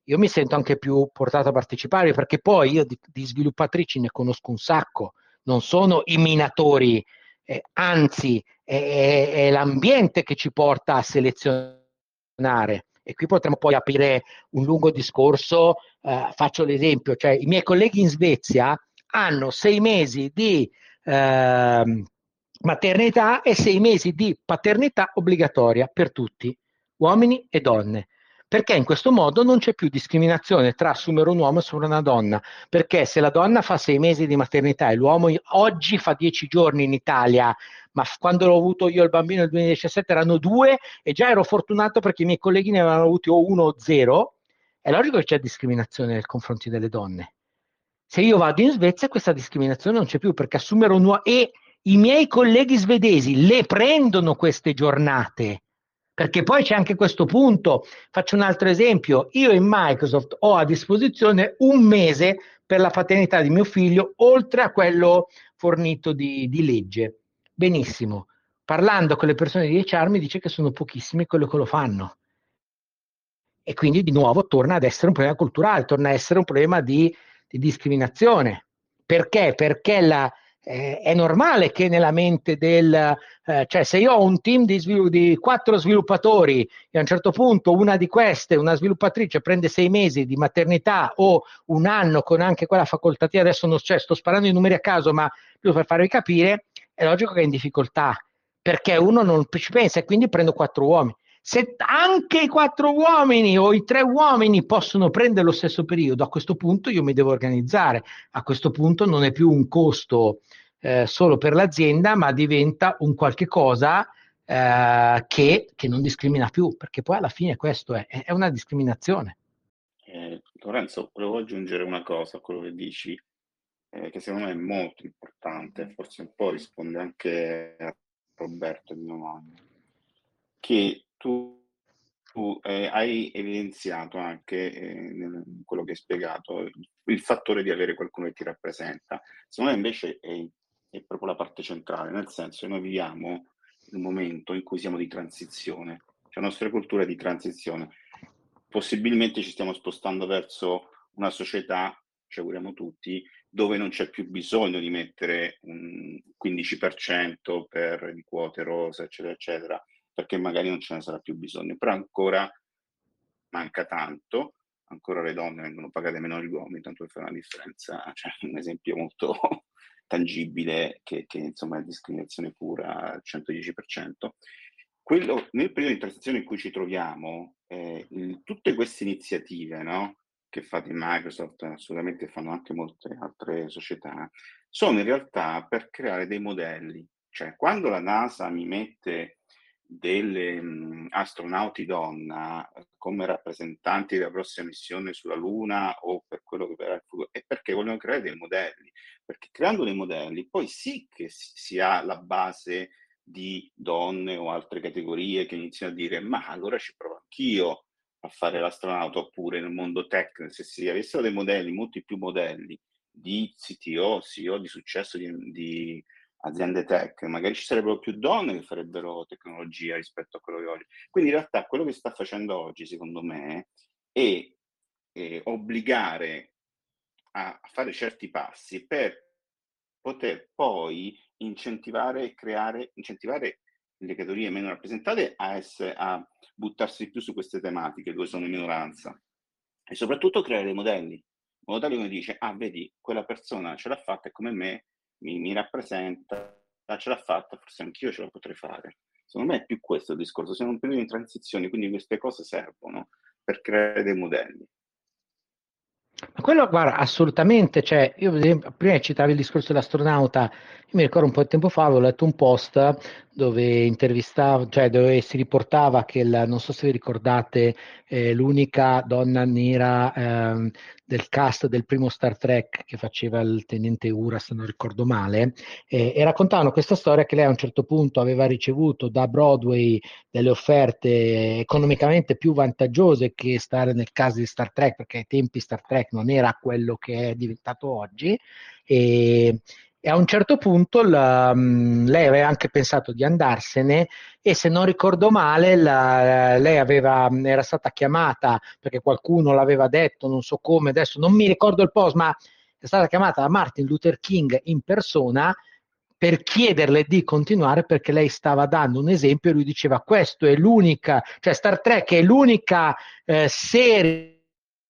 io mi sento anche più portato a partecipare perché poi io di, di sviluppatrici ne conosco un sacco, non sono i minatori, eh, anzi è, è, l'ambiente che ci porta a selezionare e qui potremmo poi aprire un lungo discorso. Eh, faccio l'esempio, cioè i miei colleghi in Svezia hanno sei mesi di eh, maternità e sei mesi di paternità obbligatoria per tutti, uomini e donne perché in questo modo non c'è più discriminazione tra assumere un uomo e assumere una donna, perché se la donna fa sei mesi di maternità e l'uomo oggi fa dieci giorni in Italia, ma quando l'ho avuto io il bambino nel 2017 erano due e già ero fortunato perché i miei colleghi ne avevano avuti o uno o zero, è logico che c'è discriminazione nei confronti delle donne. Se io vado in Svezia questa discriminazione non c'è più perché assumere un uomo e i miei colleghi svedesi le prendono queste giornate perché poi c'è anche questo punto. Faccio un altro esempio. Io in Microsoft ho a disposizione un mese per la paternità di mio figlio, oltre a quello fornito di, di legge. Benissimo. Parlando con le persone di HR mi dice che sono pochissimi quelli che lo fanno. E quindi di nuovo torna ad essere un problema culturale, torna ad essere un problema di, di discriminazione. Perché? Perché la, eh, è normale che nella mente del, eh, cioè se io ho un team di, svilu- di quattro sviluppatori e a un certo punto una di queste, una sviluppatrice, prende sei mesi di maternità o un anno con anche quella facoltativa, adesso non, cioè, sto sparando i numeri a caso, ma più per farvi capire, è logico che è in difficoltà perché uno non ci pensa e quindi prendo quattro uomini. Se anche i quattro uomini o i tre uomini possono prendere lo stesso periodo, a questo punto io mi devo organizzare. A questo punto non è più un costo eh, solo per l'azienda, ma diventa un qualche cosa eh, che, che, non discrimina più, perché poi alla fine questo è, è una discriminazione. Eh, Lorenzo, volevo aggiungere una cosa a quello che dici, eh, che secondo me è molto importante, forse un po' risponde anche a Roberto di domani, che tu, tu eh, hai evidenziato anche eh, quello che hai spiegato il, il, fattore di avere qualcuno che ti rappresenta. Secondo me invece è, è proprio la parte centrale, nel senso che noi viviamo un momento in cui siamo di transizione, cioè la nostra cultura è di transizione. Possibilmente ci stiamo spostando verso una società, ci auguriamo tutti, dove non c'è più bisogno di mettere un 15% per di quote rosa, eccetera, eccetera, perché magari non ce ne sarà più bisogno, però ancora manca tanto, ancora le donne vengono pagate meno degli uomini, tanto per fare una differenza, cioè un esempio molto tangibile che, che insomma è discriminazione pura al 110%. Quello, nel periodo di transizione in cui ci troviamo, eh, il, tutte queste iniziative no, che fate in Microsoft, assolutamente fanno anche molte altre società, sono in realtà per creare dei modelli. Cioè, quando la NASA mi mette delle mh, astronauti donna come rappresentanti della prossima missione sulla Luna o per quello che verrà il futuro, è perché vogliono creare dei modelli, perché creando dei modelli poi sì che si ha la base di donne o altre categorie che iniziano a dire ma allora ci provo anch'io a fare l'astronauta oppure nel mondo tech, se si avessero dei modelli, molti più modelli di CTO, CEO di successo di, di aziende tech, magari ci sarebbero più donne che farebbero tecnologia rispetto a quello che oggi. Quindi in realtà quello che sta facendo oggi, secondo me, è, è obbligare a fare certi passi per poter poi incentivare e creare, incentivare le categorie meno rappresentate a, essere, a buttarsi più su queste tematiche dove sono in minoranza. e soprattutto creare dei modelli, tale che dice, ah vedi, quella persona ce l'ha fatta e come me mi, mi rappresenta, ce l'ha fatta, forse anch'io ce la potrei fare. Secondo me è più questo il discorso, siamo in un periodo di transizione, quindi queste cose servono per creare dei modelli. Ma quello, guarda, assolutamente, cioè, io prima citavi il discorso dell'astronauta, io mi ricordo un po' di tempo fa, avevo letto un post dove intervistava, cioè dove si riportava che, la, non so se vi ricordate, eh, l'unica donna nera eh, del cast del primo Star Trek che faceva il tenente Ura, se non ricordo male, eh, e raccontavano questa storia che lei a un certo punto aveva ricevuto da Broadway delle offerte economicamente più vantaggiose che stare nel caso di Star Trek, perché ai tempi Star Trek non era quello che è diventato oggi. E, e a un certo punto la, mm, lei aveva anche pensato di andarsene e se non ricordo male la, lei aveva, era stata chiamata perché qualcuno l'aveva detto, non so come, adesso non mi ricordo il post, ma è stata chiamata da Martin Luther King in persona per chiederle di continuare perché lei stava dando un esempio e lui diceva questo è l'unica, cioè Star Trek è l'unica eh, serie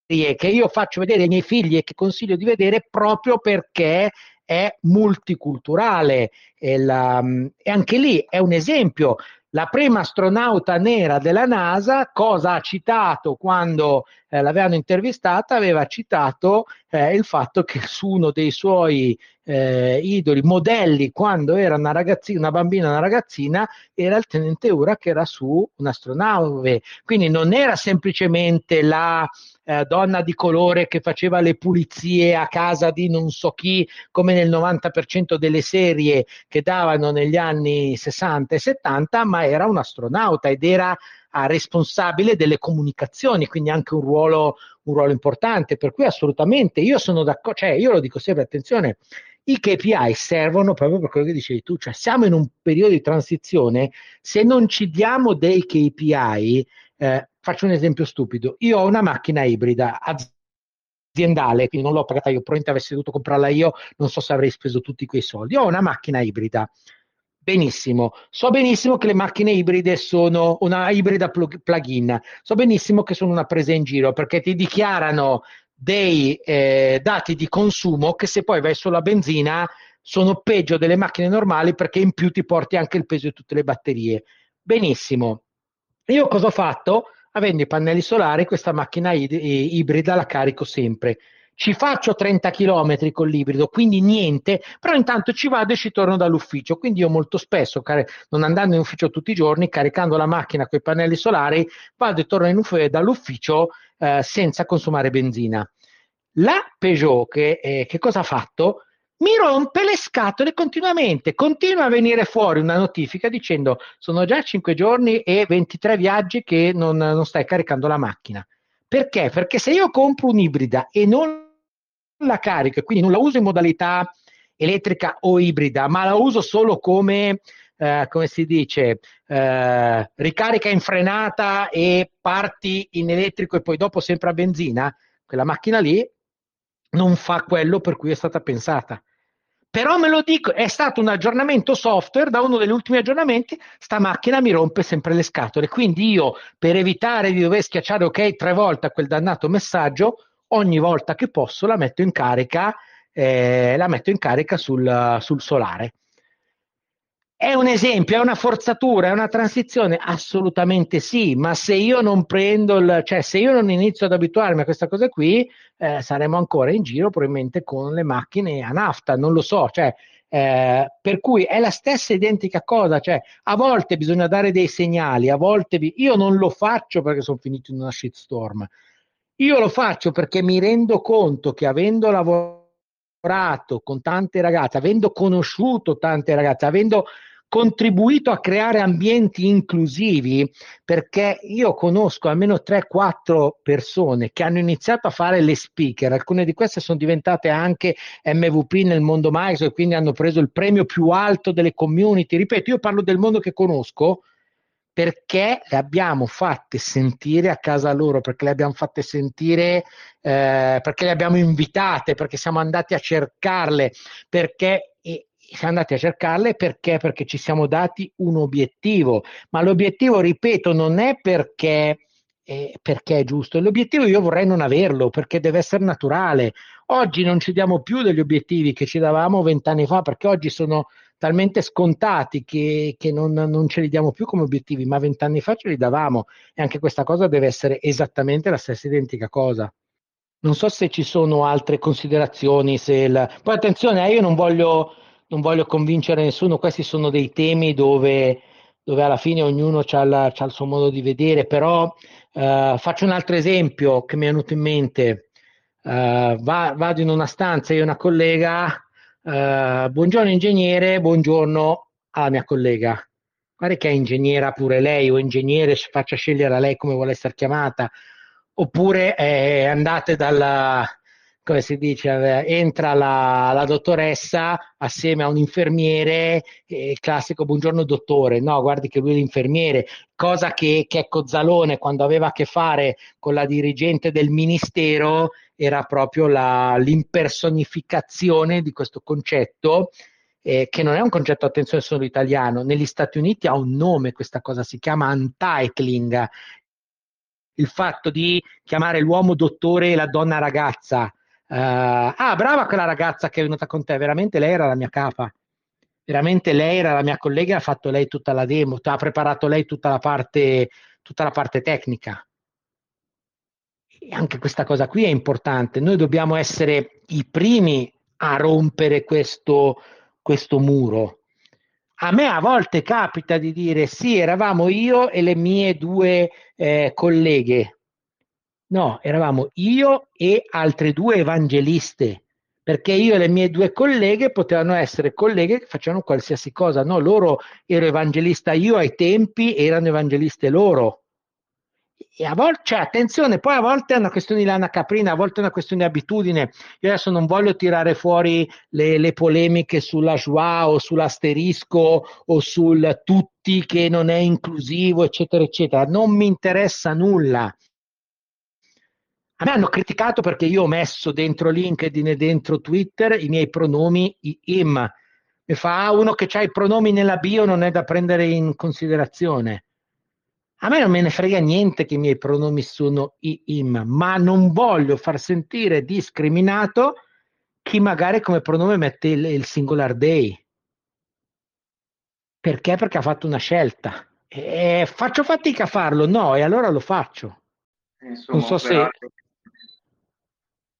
che io faccio vedere ai miei figli e che consiglio di vedere proprio perché è multiculturale e, la, e anche lì è un esempio. La prima astronauta nera della NASA, cosa ha citato quando eh, l'avevano intervistata? Aveva citato eh, il fatto che su uno dei suoi eh, idoli, modelli, quando era una ragazzina, una bambina, una ragazzina, era il tenente Ura che era su un'astronave. Quindi non era semplicemente la eh, donna di colore che faceva le pulizie a casa di non so chi, come nel 90% delle serie che davano negli anni 60 e 70, ma era un astronauta ed era responsabile delle comunicazioni, quindi anche un ruolo, un ruolo importante. Per cui assolutamente io sono d'accordo, cioè io lo dico sempre, attenzione, i KPI servono proprio per quello che dicevi tu, cioè siamo in un periodo di transizione, se non ci diamo dei KPI, eh, faccio un esempio stupido, io ho una macchina ibrida aziendale, quindi non l'ho pagata io, probabilmente avessi dovuto comprarla io, non so se avrei speso tutti quei soldi, ho una macchina ibrida. Benissimo, so benissimo che le macchine ibride sono una ibrida plug-in, so benissimo che sono una presa in giro perché ti dichiarano dei eh, dati di consumo che se poi vai solo a benzina sono peggio delle macchine normali perché in più ti porti anche il peso di tutte le batterie. Benissimo, io cosa ho fatto? Avendo i pannelli solari, questa macchina ibrida la carico sempre. Ci faccio 30 km con l'ibrido, quindi niente, però intanto ci vado e ci torno dall'ufficio. Quindi io molto spesso, non andando in ufficio tutti i giorni, caricando la macchina con i pannelli solari, vado e torno ufficio, dall'ufficio eh, senza consumare benzina. La Peugeot, che, eh, che cosa ha fatto? Mi rompe le scatole continuamente. Continua a venire fuori una notifica dicendo sono già 5 giorni e 23 viaggi che non, non stai caricando la macchina. Perché? Perché se io compro un'ibrida e non la carico e quindi non la uso in modalità elettrica o ibrida, ma la uso solo come, eh, come si dice, eh, ricarica in frenata e parti in elettrico e poi dopo sempre a benzina, quella macchina lì non fa quello per cui è stata pensata. Però me lo dico, è stato un aggiornamento software, da uno degli ultimi aggiornamenti, sta macchina mi rompe sempre le scatole. Quindi io, per evitare di dover schiacciare ok tre volte a quel dannato messaggio, ogni volta che posso la metto in carica, eh, la metto in carica sul, sul solare. È un esempio, è una forzatura, è una transizione? Assolutamente sì, ma se io non prendo il, cioè se io non inizio ad abituarmi a questa cosa qui, eh, saremo ancora in giro probabilmente con le macchine a nafta, non lo so, cioè, eh, per cui è la stessa identica cosa, cioè a volte bisogna dare dei segnali, a volte vi, io non lo faccio perché sono finito in una shitstorm, io lo faccio perché mi rendo conto che avendo lavorato con tante ragazze, avendo conosciuto tante ragazze, avendo contribuito a creare ambienti inclusivi perché io conosco almeno 3-4 persone che hanno iniziato a fare le speaker, alcune di queste sono diventate anche MVP nel mondo Microsoft e quindi hanno preso il premio più alto delle community. Ripeto, io parlo del mondo che conosco perché le abbiamo fatte sentire a casa loro, perché le abbiamo fatte sentire, eh, perché le abbiamo invitate, perché siamo andati a cercarle, perché siamo andati a cercarle perché? Perché ci siamo dati un obiettivo, ma l'obiettivo, ripeto, non è perché eh, perché è giusto. L'obiettivo io vorrei non averlo perché deve essere naturale. Oggi non ci diamo più degli obiettivi che ci davamo vent'anni fa perché oggi sono talmente scontati che, che non, non, ce li diamo più come obiettivi, ma vent'anni fa ce li davamo e anche questa cosa deve essere esattamente la stessa identica cosa. Non so se ci sono altre considerazioni. Il... Poi attenzione, eh, io non voglio, non voglio convincere nessuno, questi sono dei temi dove, dove alla fine ognuno ha il, il, suo modo di vedere, però eh, faccio un altro esempio che mi è venuto in mente. Uh, va, vado in una stanza, io e una collega, uh, buongiorno ingegnere, buongiorno alla mia collega. Guarda che è ingegnera pure lei o ingegnere, faccia scegliere a lei come vuole essere chiamata. Oppure eh, andate dalla, come si dice, eh, entra la, la, dottoressa assieme a un infermiere, eh, classico buongiorno dottore, no, guardi che lui è l'infermiere, cosa che, che Cozzalone quando aveva a che fare con la dirigente del ministero era proprio la, l'impersonificazione di questo concetto. Eh, che non è un concetto, attenzione, solo italiano, negli Stati Uniti ha un nome questa cosa, si chiama untitling, il fatto di chiamare l'uomo dottore e la donna ragazza. Uh, ah, brava quella ragazza che è venuta con te, veramente lei era la mia capa. Veramente lei era la mia collega, ha fatto lei tutta la demo, ha preparato lei tutta la parte, tutta la parte tecnica. E anche questa cosa qui è importante. Noi dobbiamo essere i primi a rompere questo, questo muro. A me a volte capita di dire sì, eravamo io e le mie due eh, colleghe. No, eravamo io e altre due evangeliste, perché io e le mie due colleghe potevano essere colleghe che facevano qualsiasi cosa. No, loro ero evangelista io ai tempi, erano evangeliste loro e a volte, cioè, attenzione, poi a volte è una questione di lana caprina, a volte è una questione di abitudine. Io adesso non voglio tirare fuori le, le polemiche sulla joie o sull'asterisco o sul tutti che non è inclusivo, eccetera, eccetera. Non mi interessa nulla. A me hanno criticato perché io ho messo dentro LinkedIn e dentro Twitter i miei pronomi im. Mi fa ah, uno che ha i pronomi nella bio non è da prendere in considerazione. A me non me ne frega niente che i miei pronomi sono i, im, ma non voglio far sentire discriminato chi magari come pronome mette il, il singular day. Perché? Perché ha fatto una scelta. E faccio fatica a farlo, no, e allora lo faccio. Insomma, non so operare, se...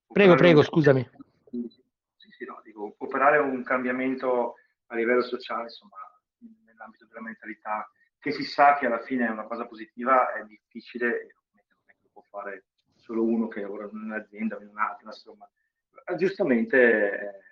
Prego, prego, scusami. Sì, sì, no, dico, operare un cambiamento a livello sociale, insomma, nell'ambito della mentalità che si sa che alla fine è una cosa positiva, è difficile, non è che lo può fare solo uno che lavora in un'azienda o in un'altra, insomma, giustamente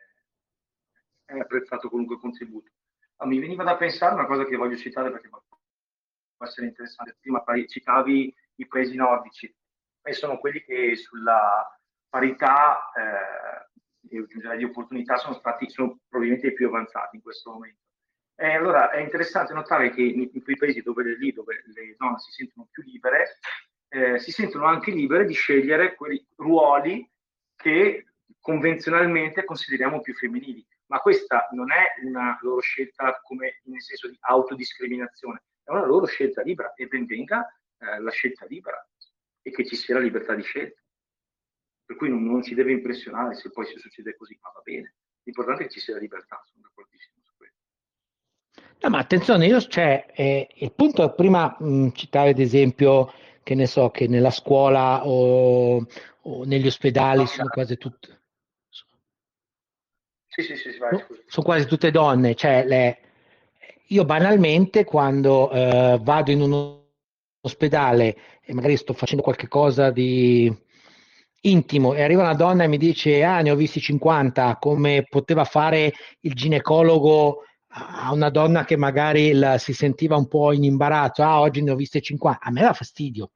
è apprezzato qualunque contributo. Ma mi veniva da pensare una cosa che voglio citare perché può essere interessante. Prima citavi i paesi nordici e sono quelli che sulla parità eh, e di opportunità sono stati sono probabilmente i più avanzati in questo momento. Eh, allora è interessante notare che in, in quei paesi dove, lì, dove le donne si sentono più libere, eh, si sentono anche libere di scegliere quei ruoli che convenzionalmente consideriamo più femminili. Ma questa non è una loro scelta come nel senso di autodiscriminazione, è una loro scelta libera e ben venga eh, la scelta libera e che ci sia la libertà di scelta. Per cui non, non ci deve impressionare se poi si succede così, ma va bene. L'importante è che ci sia la libertà, d'accordissimo. No, ma attenzione, io, cioè, eh, il punto è prima mh, citare ad esempio, che ne so, che nella scuola o, o negli ospedali sono quasi tutte... Sì, sì, sì, vai, sono quasi tutte donne, cioè le, io banalmente quando eh, vado in un ospedale e magari sto facendo qualche cosa di intimo e arriva una donna e mi dice ah ne ho visti 50 come poteva fare il ginecologo a una donna che magari la, si sentiva un po' in imbarazzo, ah oggi ne ho viste 50, a me dà fastidio.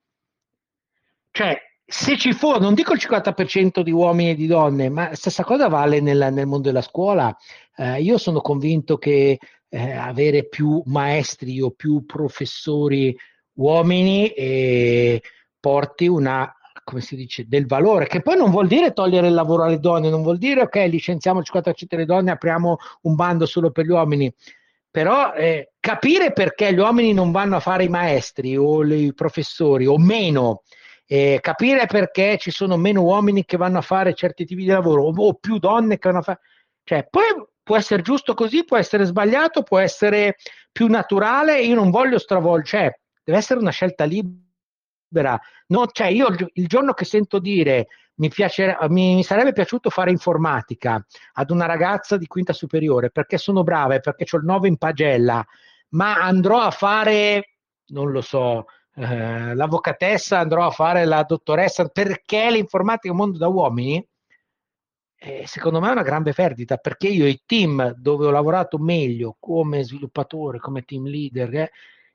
Cioè, se ci fosse, non dico il 50% di uomini e di donne, ma stessa cosa vale nel, nel mondo della scuola. Eh, io sono convinto che eh, avere più maestri o più professori uomini eh, porti una come si dice, del valore, che poi non vuol dire togliere il lavoro alle donne, non vuol dire ok, licenziamo il 50% delle donne, apriamo un bando solo per gli uomini, però eh, capire perché gli uomini non vanno a fare i maestri o i professori o meno, eh, capire perché ci sono meno uomini che vanno a fare certi tipi di lavoro o, o più donne che vanno a fare... Cioè, poi può essere giusto così, può essere sbagliato, può essere più naturale, io non voglio stravolgere, cioè, deve essere una scelta libera. No, cioè, io il, giorno che sento dire mi, piace, mi, mi, sarebbe piaciuto fare informatica ad una ragazza di quinta superiore perché sono brava e perché ho il 9 in pagella, ma andrò a fare, non lo so, eh, l'avvocatessa, andrò a fare la dottoressa perché l'informatica è un mondo da uomini. Secondo me è una grande perdita perché io i team dove ho lavorato meglio come sviluppatore, come team leader, eh,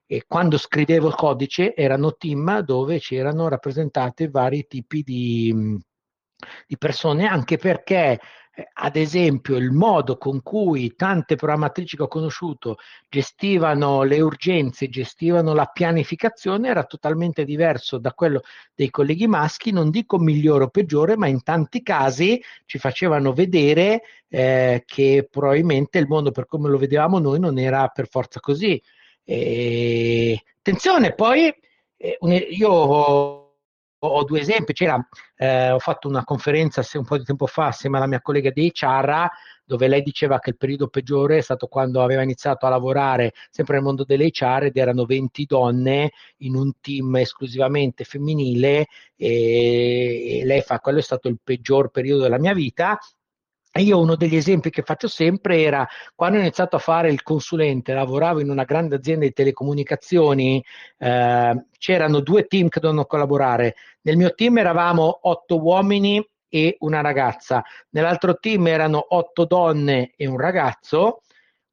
e quando scrivevo il codice erano team dove c'erano rappresentate vari tipi di, di persone, anche perché eh, ad esempio il modo con cui tante programmatrici che ho conosciuto gestivano le urgenze, gestivano la pianificazione era totalmente diverso da quello dei colleghi maschi, non dico migliore o peggiore, ma in tanti casi ci facevano vedere eh, che probabilmente il mondo per come lo vedevamo noi non era per forza così. E... Attenzione, poi eh, io ho due esempi. C'era, eh, ho fatto una conferenza un po' di tempo fa assieme alla mia collega di HR dove lei diceva che il periodo peggiore è stato quando aveva iniziato a lavorare sempre nel mondo dell'HR ed erano 20 donne in un team esclusivamente femminile e, e lei fa quello è stato il peggior periodo della mia vita io uno degli esempi che faccio sempre era quando ho iniziato a fare il consulente, lavoravo in una grande azienda di telecomunicazioni, eh, c'erano due team che dovevano collaborare. Nel mio team eravamo otto uomini e una ragazza, nell'altro team erano otto donne e un ragazzo.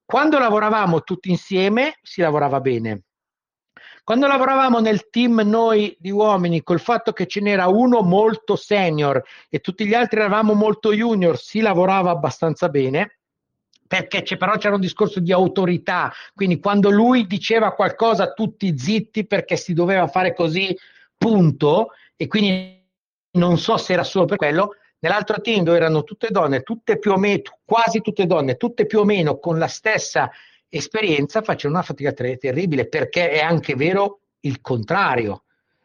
Quando lavoravamo tutti insieme si lavorava bene. Quando lavoravamo nel team noi di uomini, col fatto che ce n'era uno molto senior e tutti gli altri eravamo molto junior, si lavorava abbastanza bene perché c'è, però c'era un discorso di autorità, quindi quando lui diceva qualcosa tutti zitti perché si doveva fare così, punto, e quindi non so se era solo per quello, nell'altro team dove erano tutte donne, tutte più o meno, quasi tutte donne, tutte più o meno con la stessa esperienza facendo una fatica terribile perché è anche vero il contrario.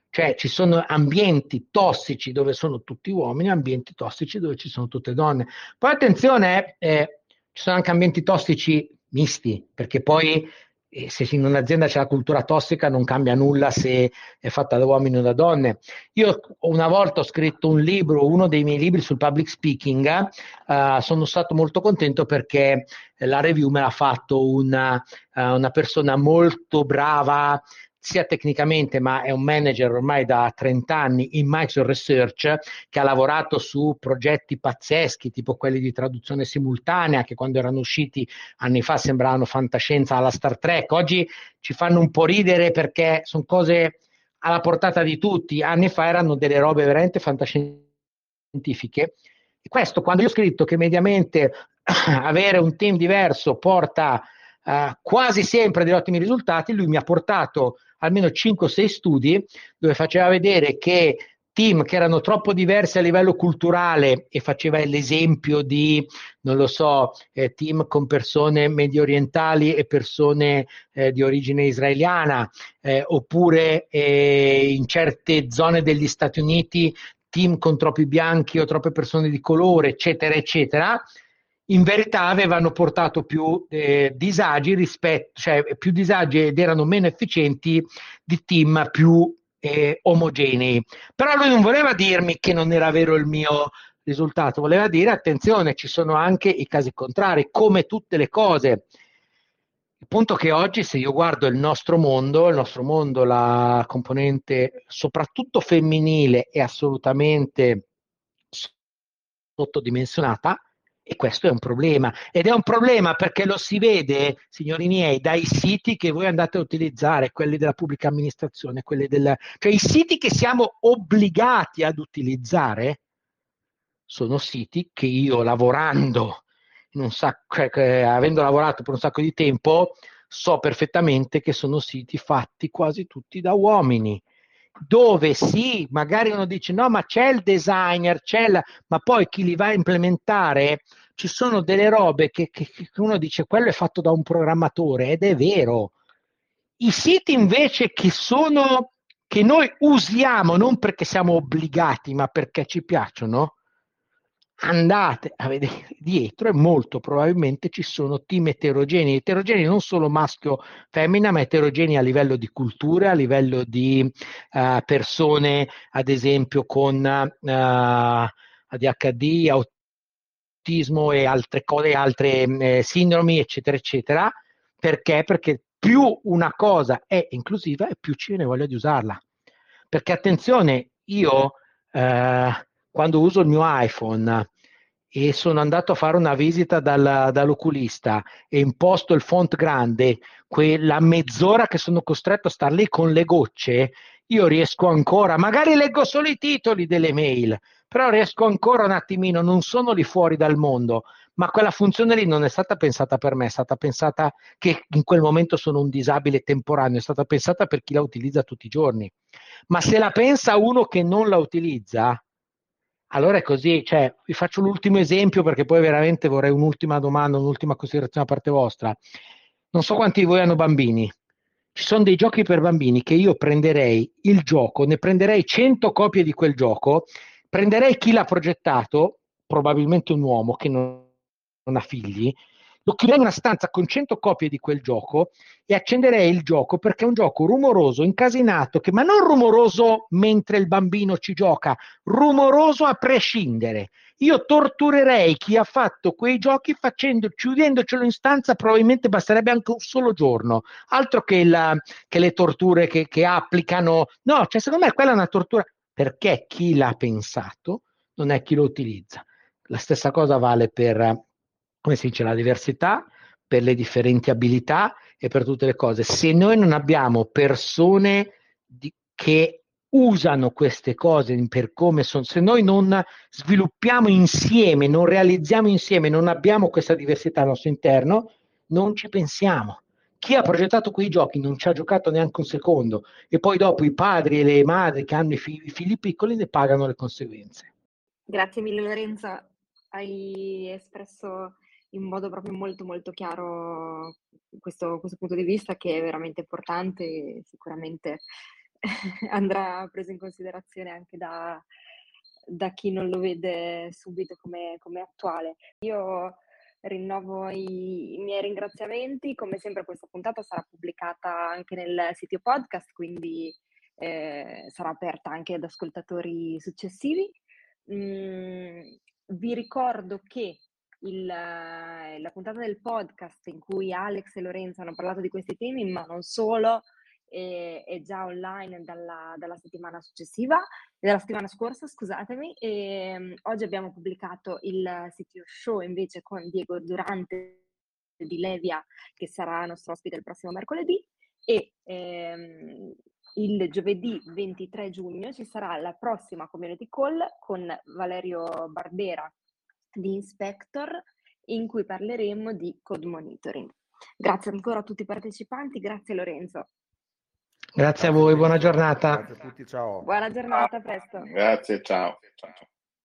Cioè ci sono ambienti tossici dove sono tutti uomini, ambienti tossici dove ci sono tutte donne. Poi attenzione, eh, ci sono anche ambienti tossici misti, perché poi e se in un'azienda c'è la cultura tossica non cambia nulla se è fatta da uomini o da donne. Io una volta ho scritto un libro, uno dei miei libri sul public speaking, uh, sono stato molto contento perché la review me l'ha fatto una, uh, una persona molto brava sia tecnicamente, ma è un manager ormai da 30 anni in Microsoft Research che ha lavorato su progetti pazzeschi, tipo quelli di traduzione simultanea, che quando erano usciti anni fa sembravano fantascienza alla Star Trek. Oggi ci fanno un po' ridere perché sono cose alla portata di tutti. Anni fa erano delle robe veramente fantascientifiche. E questo, quando io ho scritto che mediamente avere un team diverso porta uh, quasi sempre degli ottimi risultati, lui mi ha portato almeno 5-6 studi dove faceva vedere che team che erano troppo diversi a livello culturale e faceva l'esempio di, non lo so, eh, team con persone medio orientali e persone eh, di origine israeliana, eh, oppure eh, in certe zone degli Stati Uniti team con troppi bianchi o troppe persone di colore, eccetera, eccetera in verità avevano portato più eh, disagi rispetto, cioè più disagi ed erano meno efficienti di team più eh, omogenei. Però lui non voleva dirmi che non era vero il mio risultato, voleva dire attenzione, ci sono anche i casi contrari, come tutte le cose. Il punto che oggi, se io guardo il nostro mondo, il nostro mondo, la componente soprattutto femminile è assolutamente sottodimensionata, e questo è un problema. Ed è un problema perché lo si vede, signori miei, dai siti che voi andate a utilizzare, quelli della pubblica amministrazione, quelli del... cioè i siti che siamo obbligati ad utilizzare sono siti che io lavorando, sacco, cioè, avendo lavorato per un sacco di tempo, so perfettamente che sono siti fatti quasi tutti da uomini dove sì, magari uno dice no, ma c'è il designer, c'è la... ma poi chi li va a implementare ci sono delle robe che, che, che uno dice quello è fatto da un programmatore ed è vero. I siti invece che sono che noi usiamo non perché siamo obbligati, ma perché ci piacciono, andate a vedere dietro e molto probabilmente ci sono team eterogenei, eterogenei non solo maschio femmina, ma eterogenei a livello di cultura, a livello di uh, persone, ad esempio, con uh, ADHD, autismo e altre cose, altre eh, sindromi, eccetera, eccetera. Perché? Perché più una cosa è inclusiva e più ci viene voglia di usarla. Perché attenzione, io eh, quando uso il mio iPhone e sono andato a fare una visita dal, dall'oculista e imposto il font grande, quella mezz'ora che sono costretto a star lì con le gocce, io riesco ancora, magari leggo solo i titoli delle mail, però riesco ancora un attimino, non sono lì fuori dal mondo, ma quella funzione lì non è stata pensata per me, è stata pensata che in quel momento sono un disabile temporaneo, è stata pensata per chi la utilizza tutti i giorni. Ma se la pensa uno che non la utilizza, allora è così, cioè, vi faccio l'ultimo esempio perché poi veramente vorrei un'ultima domanda, un'ultima considerazione da parte vostra. Non so quanti di voi hanno bambini. Ci sono dei giochi per bambini che io prenderei il gioco, ne prenderei 100 copie di quel gioco, prenderei chi l'ha progettato, probabilmente un uomo che non, non ha figli, lo chiuderei in una stanza con 100 copie di quel gioco e accenderei il gioco perché è un gioco rumoroso, incasinato, che, ma non rumoroso mentre il bambino ci gioca, rumoroso a prescindere. Io torturerei chi ha fatto quei giochi facendo, chiudendocelo in stanza, probabilmente basterebbe anche un solo giorno, altro che, la, che le torture che, che applicano. No, cioè secondo me quella è una tortura perché chi l'ha pensato non è chi lo utilizza. La stessa cosa vale per come si dice, la diversità, per le differenti abilità e per tutte le cose. Se noi non abbiamo persone di, che usano queste cose per come sono, se noi non sviluppiamo insieme, non realizziamo insieme, non abbiamo questa diversità al nostro interno, non ci pensiamo. Chi ha progettato quei giochi non ci ha giocato neanche un secondo e poi dopo i padri e le madri che hanno i figli, i figli piccoli ne pagano le conseguenze. Grazie mille Lorenzo, hai espresso in modo proprio molto molto chiaro questo, questo punto di vista che è veramente importante e sicuramente andrà preso in considerazione anche da, da chi non lo vede subito come, come attuale. Io rinnovo i, i, miei ringraziamenti, come sempre questa puntata sarà pubblicata anche nel sito podcast, quindi eh, sarà aperta anche ad ascoltatori successivi. Mm, vi ricordo che il, eh, la puntata del podcast in cui Alex e Lorenzo hanno parlato di questi temi, ma non solo, è, è già online dalla, dalla, settimana successiva, dalla settimana scorsa, scusatemi. E, um, oggi abbiamo pubblicato il sito show invece con Diego Durante di Levia, che sarà nostro ospite il prossimo mercoledì. E ehm, il giovedì 23 giugno ci sarà la prossima community call con Valerio Barbera di Inspector in cui parleremo di code monitoring. Grazie ancora a tutti i partecipanti, grazie Lorenzo. Grazie a voi, buona giornata. Grazie a tutti, ciao. Buona giornata, a presto. Grazie, ciao. ciao.